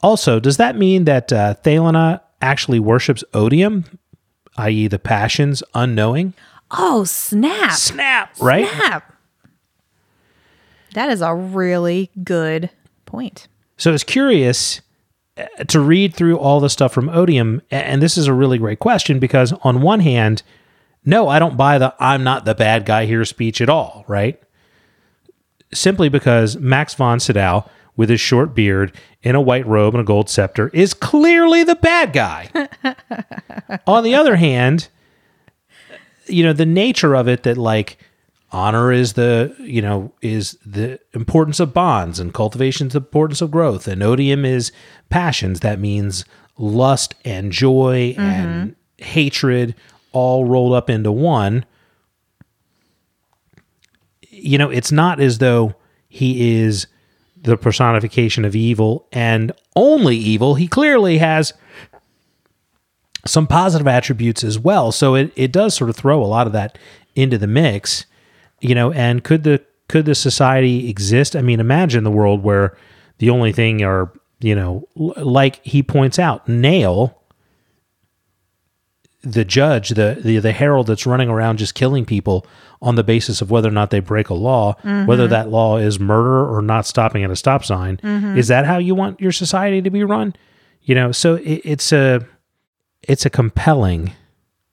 Also, does that mean that uh, Thaylenah actually worships Odium, i.e., the passions, unknowing? oh snap! Snap, right? Snap. That is a really good point. So it's curious uh, to read through all the stuff from Odium, and this is a really great question because on one hand, no, I don't buy the "I'm not the bad guy here" speech at all, right? Simply because Max von Sydow, with his short beard, in a white robe and a gold scepter, is clearly the bad guy. on the other hand, you know the nature of it that like honor is the you know is the importance of bonds and cultivation is the importance of growth and odium is passions that means lust and joy and mm-hmm. hatred all rolled up into one you know it's not as though he is the personification of evil and only evil he clearly has some positive attributes as well. So it, it does sort of throw a lot of that into the mix, you know, and could the could the society exist? I mean, imagine the world where the only thing are, you know, like he points out, Nale the judge, the, the the herald that's running around just killing people on the basis of whether or not they break a law, whether mm-hmm. that law is murder or not stopping at a stop sign. Mm-hmm. Is that how you want your society to be run? You know, so it, it's a it's a compelling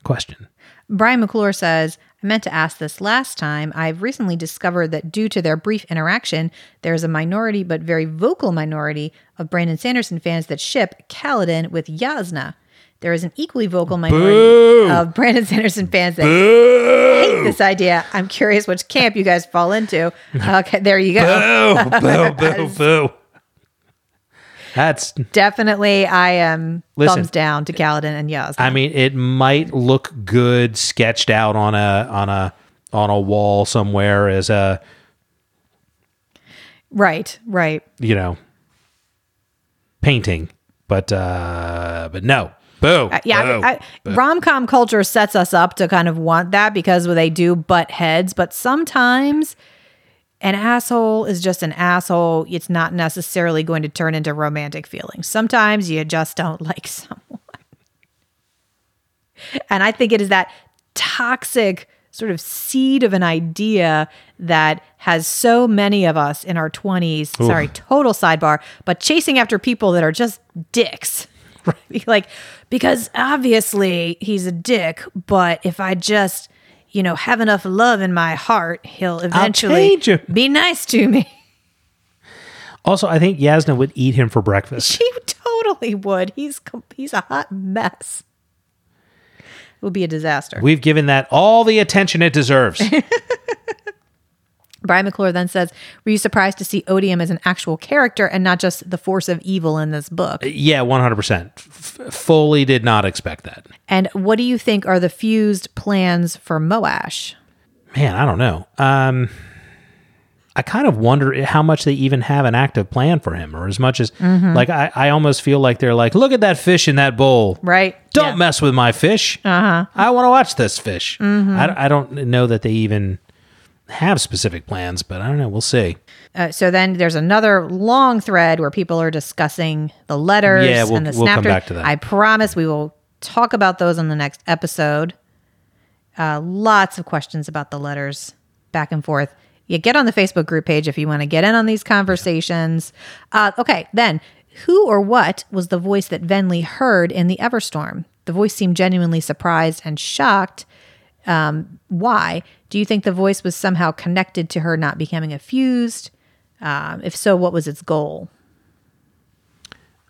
question. Brian McClure says, I meant to ask this last time. I've recently discovered that due to their brief interaction, there is a minority, but very vocal minority, of Brandon Sanderson fans that ship Kaladin with Jasnah. There is an equally vocal minority of Brandon Sanderson fans that hate this idea. I'm curious which camp you guys fall into. Okay, there you go. Boo, boo, boo, boo. That's, Definitely, I am Listen. thumbs down to Kaladin and Jasnah. I mean, it might look good sketched out on a on a on a wall somewhere as a right, right. you know painting, but uh but no, boo, Uh, yeah, I, rom-com culture sets us up to kind of want that because they do butt heads, but sometimes an asshole is just an asshole. It's not necessarily going to turn into romantic feelings. Sometimes you just don't like someone. And I think it is that toxic sort of seed of an idea that has so many of us in our 20s. Sorry, total sidebar, but chasing after people that are just dicks. like, because obviously he's a dick, but if I just, you know, have enough love in my heart, he'll eventually be nice to me. also, I think Jasnah would eat him for breakfast. She totally would. He's he's a hot mess. It would be a disaster. We've given that all the attention it deserves. Brian McClure then says, Were you surprised to see Odium as an actual character and not just the force of evil in this book? yeah, one hundred percent. Fully did not expect that. And what do you think are the fused plans for Moash? Man, I don't know. Um, I kind of wonder how much they even have an active plan for him, or as much as like I, I almost feel like they're like, look at that fish in that bowl. Right? Don't Yeah. mess with my fish. Uh-huh. I want to watch this fish. I, I don't know that they even have specific plans, but I don't know. We'll see. Uh, so then there's another long thread where people are discussing the letters Yeah, we'll- and the we'll come back to that. I promise we will talk about those on the next episode. Uh, lots of questions about the letters back and forth. You get on the Facebook group page if you want to get in on these conversations. Uh, okay, then who or what was the voice that Venli heard in the Everstorm? The voice seemed genuinely surprised and shocked. Um, why? Do you think the voice was somehow connected to her not becoming a fused? Um, if so, what was its goal?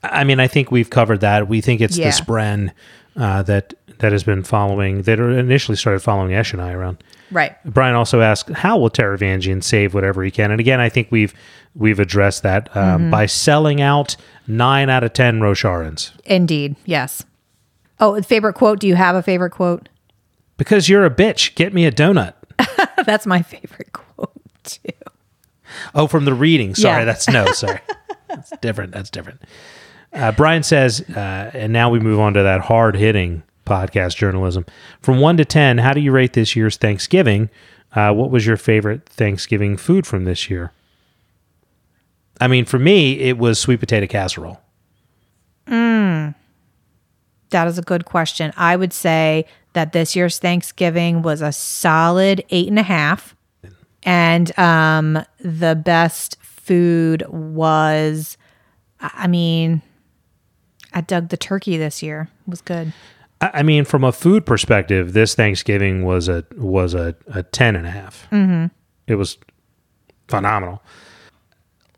I mean, I think we've covered that. We think it's Yeah. the Spren uh, that that has been following that initially started following Eshonai around. Right. Brian also asked, "How will Taravangian save whatever he can?" And again, I think we've we've addressed that um, by selling out nine out of ten Rosharans Indeed. Yes. Oh, favorite quote. Do you have a favorite quote? Because you're a bitch. Get me a donut. That's my favorite quote too. Oh, from the reading. Sorry, Yeah. that's no. Sorry, that's different. That's different. Uh, Brian says, uh, and now we move on to that hard hitting podcast journalism. From one to ten, how do you rate this year's Thanksgiving? Uh, what was your favorite Thanksgiving food from this year? I mean, for me, it was sweet potato casserole. That is a good question. I would say that this year's Thanksgiving was a solid eight and a half. And um, the best food was, I mean, I dug the turkey this year. It was good. I mean, from a food perspective, this Thanksgiving was a was a, a ten and a half. Mm-hmm. It was phenomenal.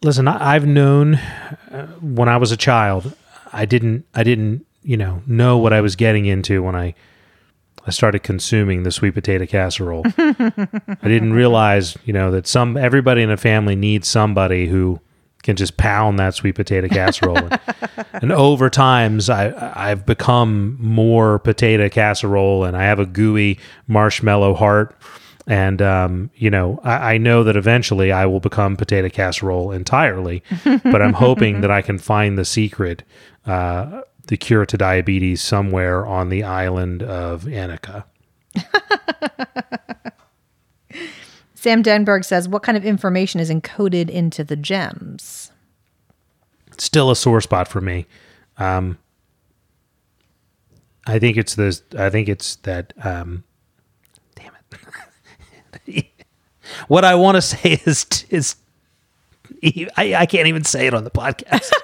Listen, I, I've known uh, when I was a child. I didn't. I didn't. You know, know what I was getting into when I I started consuming the sweet potato casserole. I didn't realize, you know, that some everybody in a family needs somebody who can just pound that sweet potato casserole. and, and over times, I I've become more potato casserole, and I have a gooey marshmallow heart. And um, you know, I, I know that eventually I will become potato casserole entirely, but I'm hoping that I can find the secret, uh, the cure to diabetes somewhere on the island of Akinah. Sam Denberg says, What kind of information is encoded into the gems? still a sore spot for me. Um, I think it's this. I think it's that. Um, damn it! what I want to say is is I, I can't even say it on the podcast.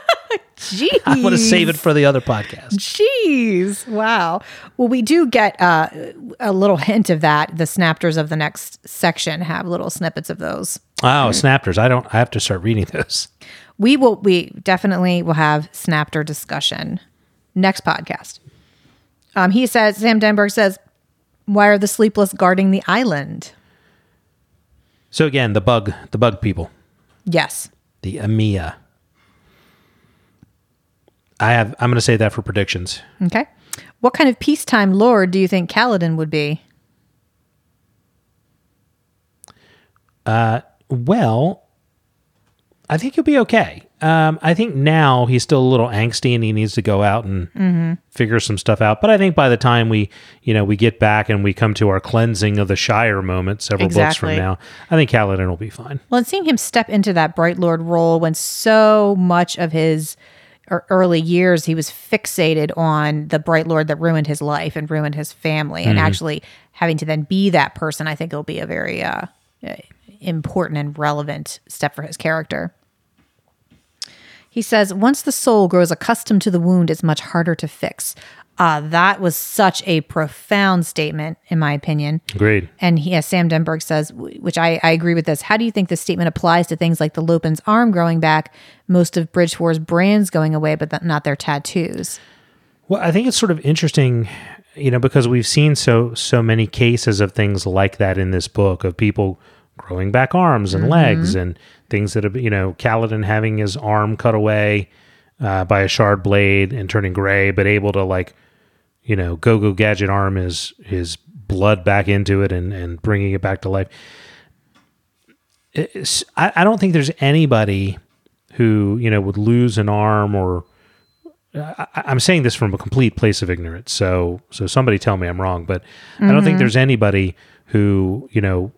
Jeez. I want to save it for the other podcast. Jeez. Wow. Well, we do get uh, a little hint of that. The snapters of the next section have little snippets of those. Oh, snappers! I don't. I have to start reading those. We will, we definitely will have snapter discussion next podcast. Um, he says, Sam Denberg says, why are the sleepless guarding the island? So again, the bug, the bug people, Yes. the Aimia. I have. I'm going to say that for predictions. Okay. What kind of peacetime lord do you think Kaladin would be? Uh, Well, I think he'll be okay. Um, I think now he's still a little angsty and he needs to go out and figure some stuff out. But I think by the time we, you know, we get back and we come to our cleansing of the Shire moment several books from now, I think Kaladin will be fine. Well, and seeing him step into that Bright Lord role when so much of his early years he was fixated on the Bright Lord that ruined his life and ruined his family, and actually having to then be that person, I think it'll be a very uh, important and relevant step for his character. He says, once the soul grows accustomed to the wound, it's much harder to fix. Uh, that was such a profound statement, in my opinion. Agreed. And he, as Sam Denberg says, w- which I, I agree with this. How do you think this statement applies to things like the Lopen's arm growing back, most of Bridgefour's brands going away, but th- not their tattoos? Well, I think it's sort of interesting, you know, because we've seen so so many cases of things like that in this book of people growing back arms and legs and things that have, you know, Kaladin having his arm cut away uh, by a shard blade and turning gray, but able to like, you know, go go gadget arm his his blood back into it and and bringing it back to life. It's, I, I don't think there's anybody who you know would lose an arm or I, I'm saying this from a complete place of ignorance. So, so somebody tell me I'm wrong, but I don't think mm-hmm. there's anybody who you know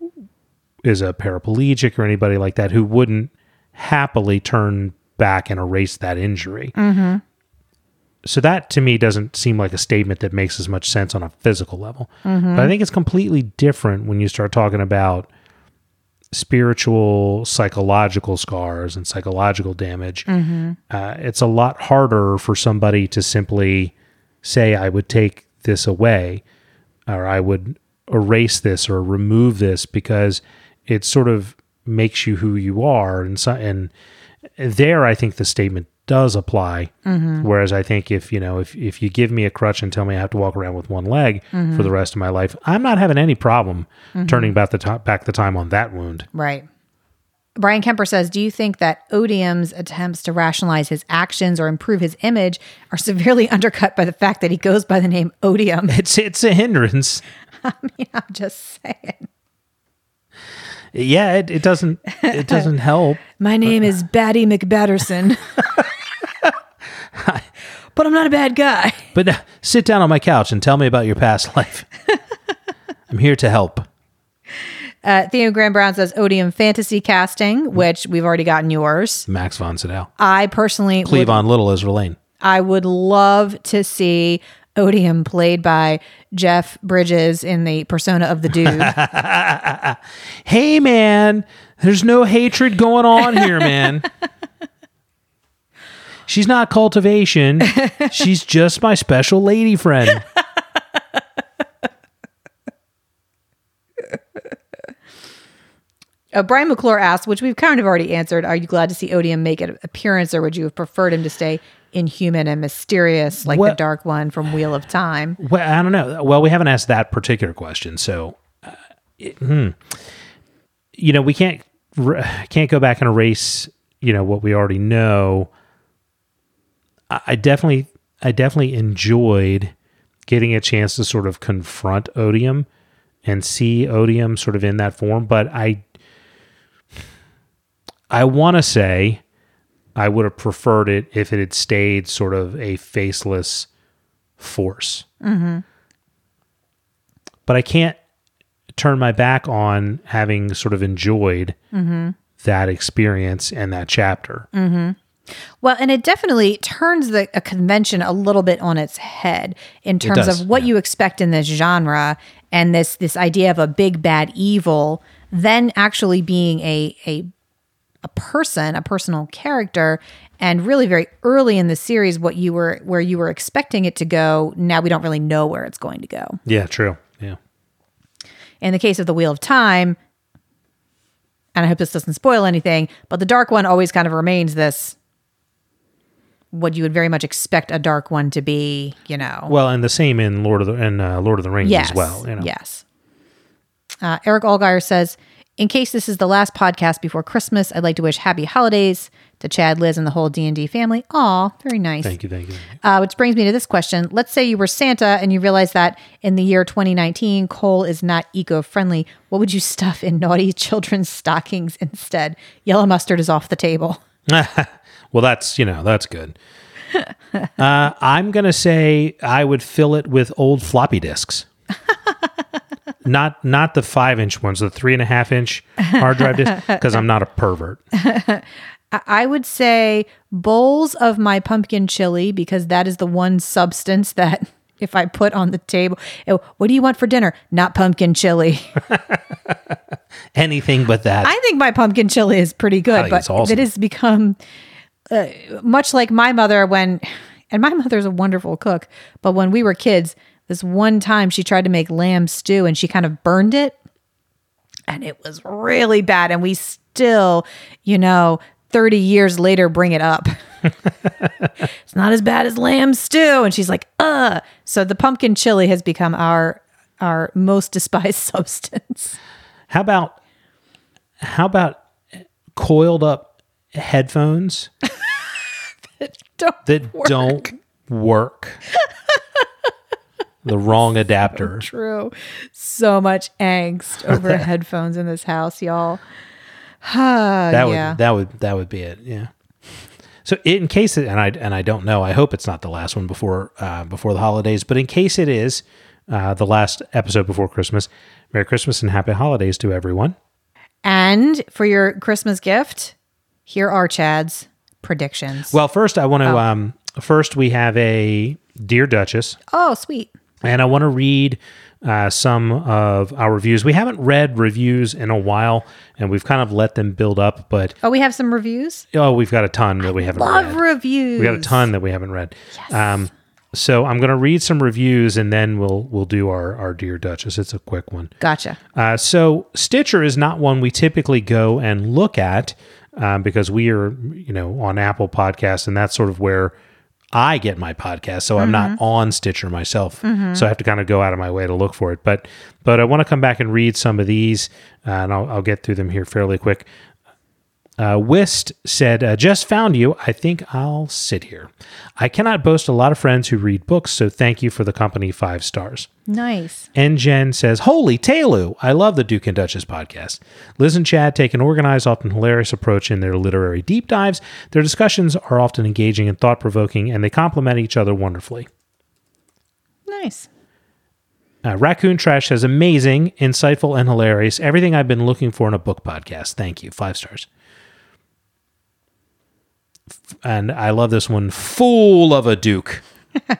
is a paraplegic or anybody like that who wouldn't happily turn back and erase that injury. Mm-hmm. So that to me doesn't seem like a statement that makes as much sense on a physical level. But I think it's completely different when you start talking about spiritual, psychological scars and psychological damage. Uh, it's a lot harder for somebody to simply say, I would take this away or I would erase this or remove this because it sort of makes you who you are. And, so, and there, I think the statement does apply. Mm-hmm. Whereas I think if you know if if you give me a crutch and tell me I have to walk around with one leg for mm-hmm. the rest of my life, I'm not having any problem mm-hmm. turning back the top back the time on that wound. Right. Brian Kemper says, Do you think that Odium's attempts to rationalize his actions or improve his image are severely undercut by the fact that he goes by the name Odium? It's it's a hindrance. I mean, I'm just saying. Yeah, it, it doesn't it doesn't help. My name is Batty McBatterson. but I'm not a bad guy. But uh, sit down on my couch and tell me about your past life. I'm here to help. Uh, Theo Graham Brown says Odium fantasy casting, which we've already gotten yours. Max von Sydow. I personally would, Cleavon Little as Verlaine. I would love to see Odium played by Jeff Bridges in the persona of the dude. Hey man, there's no hatred going on here, man. She's not cultivation. She's just my special lady friend. Uh, Brian McClure asked, which we've kind of already answered, are you glad to see Odium make an appearance or would you have preferred him to stay inhuman and mysterious like the Dark One from Wheel of Time? Well, I don't know. Well, we haven't asked that particular question, so uh, it- hmm. you know, we can't r- can't go back and erase you know what we already know. I, definitely, I definitely enjoyed getting a chance to sort of confront Odium and see Odium sort of in that form, but I, I want to say. I would have preferred it if it had stayed sort of a faceless force. Mm-hmm. But I can't turn my back on having sort of enjoyed mm-hmm. that experience and that chapter. Mm-hmm. Well, and it definitely turns the a convention a little bit on its head in terms does, of what yeah. you expect in this genre and this this idea of a big bad evil then actually being a a a person, a personal character, and really very early in the series what you were where you were expecting it to go, now we don't really know where it's going to go. Yeah, true. Yeah. In the case of the Wheel of Time, and I hope this doesn't spoil anything, but the Dark One always kind of remains this what you would very much expect a Dark One to be, you know. Well, and the same in Lord of the and uh, Lord of the Rings yes, as well. You know. Yes. Uh, Eric Allgaier says, in case this is the last podcast before Christmas, I'd like to wish happy holidays to Chad, Liz, and the whole D and D family. Aw, very nice. Thank you. Thank you. Uh, which brings me to this question. Let's say you were Santa and you realize that in the year 2019, coal is not eco friendly. What would you stuff in naughty children's stockings instead? Yellow mustard is off the table. Well, that's you know that's good. uh, I'm gonna say I would fill it with old floppy disks. not not the five inch ones, the three and a half inch hard drive disk, because I'm not a pervert. I- I would say bowls of my pumpkin chili because that is the one substance that if I put on the table, oh, what do you want for dinner? Not pumpkin chili. Anything but that. I think my pumpkin chili is pretty good, but awesome. it has become uh, much like my mother when, and my mother's a wonderful cook, but when we were kids, this one time she tried to make lamb stew and she kind of burned it and it was really bad. And we still, you know, 30 years later bring it up. it's not as bad as lamb stew. And she's like, uh. So the pumpkin chili has become our our most despised substance. How about how about coiled up headphones Don't that work. don't work? the wrong adapter. True. So much angst over headphones in this house, y'all. that would yeah. that would that would be it. Yeah. So in case it, and I and I don't know, I hope it's not the last one before uh, before the holidays. But in case it is uh, the last episode before Christmas, Merry Christmas and Happy Holidays to everyone. And for your Christmas gift, here are Chad's predictions. Well, first I want to um, first we have a dear Duchess, oh, sweet. and I want to read uh, some of our reviews. We haven't read reviews in a while, and we've kind of let them build up. But Oh, we have some reviews. oh, we've got a ton that we haven't Love read. reviews. We got a ton that we haven't read. Um, so I'm going to read some reviews and then we'll we'll do our our dear Duchess. It's a quick one. Gotcha. Uh, so Stitcher is not one we typically go and look at, um, because we are, you know, on Apple Podcasts, and that's sort of where I get my podcast. So I'm not on Stitcher myself, so I have to kind of go out of my way to look for it. But but I want to come back and read some of these, uh, and I'll, I'll get through them here fairly quick. Uh, Wist said, uh, Just found you. I think I'll sit here. I cannot boast a lot of friends who read books, so thank you for the company five stars. Nice. And Jen says, Holy Taylor! I love the Duke and Duchess podcast. Liz and Chad take an organized, often hilarious approach in their literary deep dives. Their discussions are often engaging and thought provoking, and they complement each other wonderfully. Nice. Uh, Raccoon Trash says, Amazing, insightful, and hilarious. Everything I've been looking for in a book podcast. Thank you. Five stars. And I love this one. Fool of a Duke.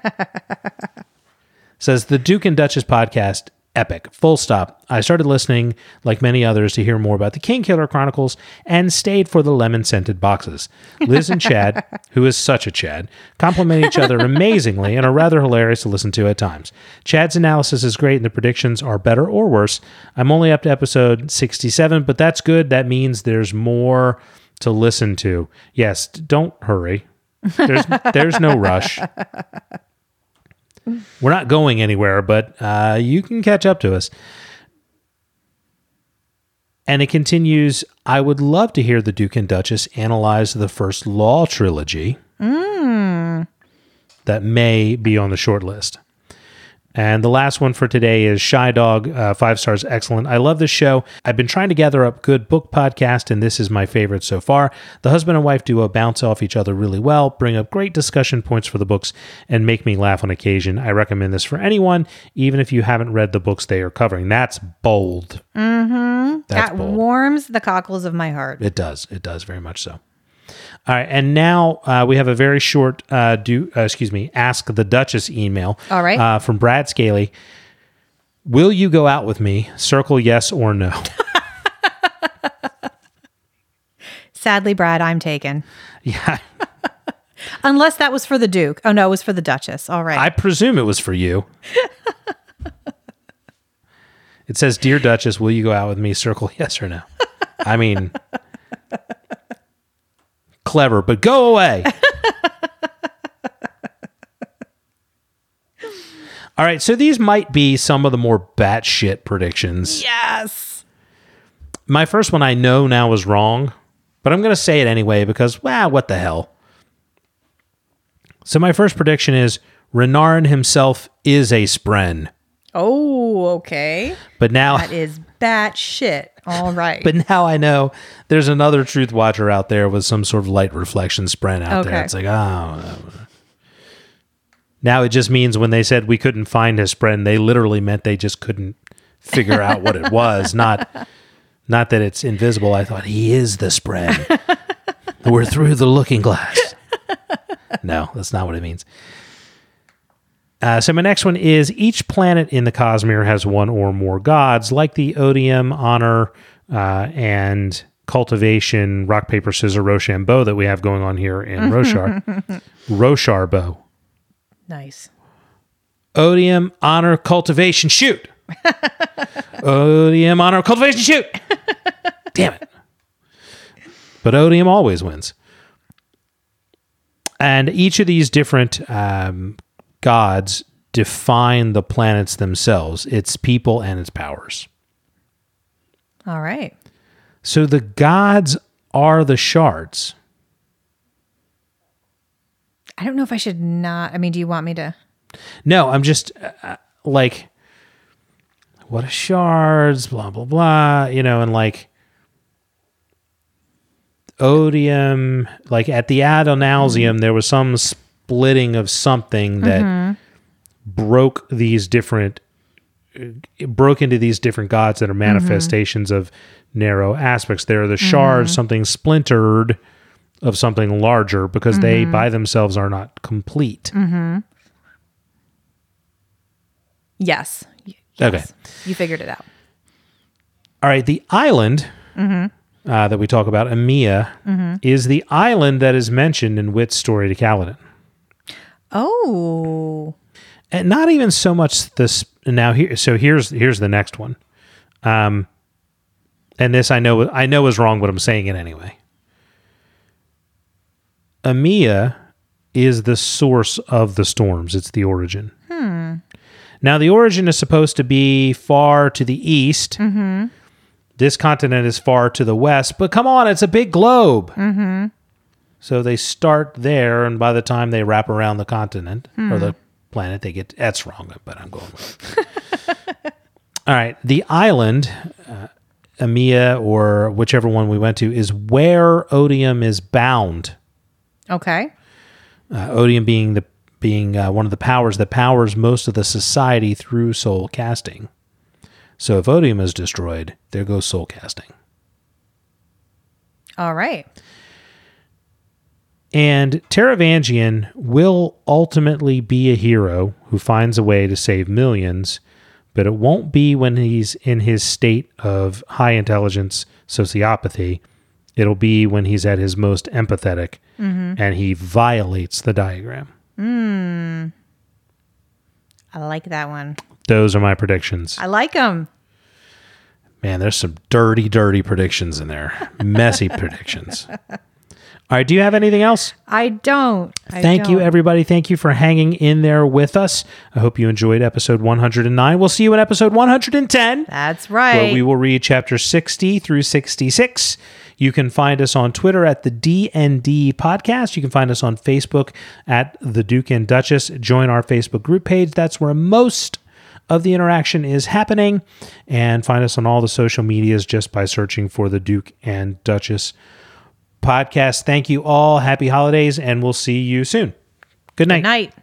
says the Duke and Duchess podcast, epic. Full stop. I started listening, like many others, to hear more about the King Killer Chronicles and stayed for the lemon scented boxes. Liz and Chad, who is such a Chad, complement each other amazingly and are rather hilarious to listen to at times. Chad's analysis is great and the predictions are better or worse. I'm only up to episode 67, but that's good. That means there's more to listen to. Yes, don't hurry. There's there's no rush. We're not going anywhere, but uh, you can catch up to us. And it continues I would love to hear the Duke and Duchess analyze the first Law trilogy that may be on the short list. And the last one for today is Shy Dog, uh, five stars, excellent. I love this show. I've been trying to gather up good book podcast, and this is my favorite so far. The husband and wife duo bounce off each other really well, bring up great discussion points for the books, and make me laugh on occasion. I recommend this for anyone, even if you haven't read the books they are covering. That's bold. Mm-hmm. That's that bold. warms the cockles of my heart. It does. It does very much so. All right, and now uh, we have a very short, uh, do uh, excuse me, ask the Duchess email. All right. uh, from Brad Scaly. Will you go out with me? Circle yes or no. Sadly, Brad, I'm taken. yeah, Unless that was for the Duke. Oh no, it was for the Duchess. All right. I presume it was for you. it says, "Dear Duchess, will you go out with me?" Circle yes or no. I mean, clever, but go away. All right, so these might be some of the more batshit predictions. yes. My first one I know now is wrong, but I'm going to say it anyway because, wow, what the hell? So my first prediction is Renarin himself is a spren, Oh, okay. but now, That is bat shit. All right. but now I know there's another truth watcher out there with some sort of light reflection spren out there. It's like, oh. Now it just means when they said we couldn't find his spren, they literally meant they just couldn't figure out what it was, not not that it's invisible. I thought he is the spren. We're through the looking glass. No, that's not what it means. Uh, so my next one is each planet in the Cosmere has one or more gods, like the odium, honor, uh, and cultivation, rock paper scissors, Rochambeau that we have going on here in Roshar. Rosharbo. nice. Odium, honor, cultivation, shoot. Odium, honor, cultivation, shoot. Damn it. But Odium always wins. And each of these different um, gods define the planets themselves, its people and its powers. All right. So the gods are the shards. I don't know if I should not. I mean, do you want me to? No, I'm just uh, like, what are shards? Blah blah blah. You know, and like odium. Like at the Adonalsium, there was some splitting of something that mm-hmm. broke these different. Broke into these different gods that are mm-hmm. manifestations of narrow aspects. They're the shards, mm-hmm. something splintered of something larger because they by themselves are not complete. Yes. Y- Okay. You figured it out. All right, the island uh, that we talk about, Aimia, is the island that is mentioned in Wit's story to Kaladin. Oh. And not even so much this now here. So here's here's the next one. Um, and this I know I know is wrong, but I'm saying it anyway. Aimia is the source of the storms. It's the origin. Hmm. Now, the origin is supposed to be far to the east. This continent is far to the west, but come on, it's a big globe. So they start there, and by the time they wrap around the continent or the planet, they get that's wrong, but I'm going with it. All right. The island, uh, Aimia, or whichever one we went to, is where odium is bound. Okay. Uh, odium being the being uh, one of the powers that powers most of the society through soul casting. So if odium is destroyed, there goes soul casting. All right. And Taravangian will ultimately be a hero who finds a way to save millions, but it won't be when he's in his state of high intelligence sociopathy. It'll be when he's at his most empathetic and he violates the diagram. Hmm. I like that one. Those are my predictions. I like them. Man, there's some dirty, dirty predictions in there. Messy predictions. All right. Do you have anything else? I don't. I Thank you, don't. everybody. Thank you for hanging in there with us. I hope you enjoyed episode 109. We'll see you in episode 110, That's where right. we will read chapter 60 through 66. You can find us on Twitter at the DND Podcast. You can find us on Facebook at the Duke and Duchess. Join our Facebook group page. That's where most of the interaction is happening. And find us on all the social medias just by searching for the Duke and Duchess podcast. Thank you all. Happy holidays, and we'll see you soon. Good night. Good Night.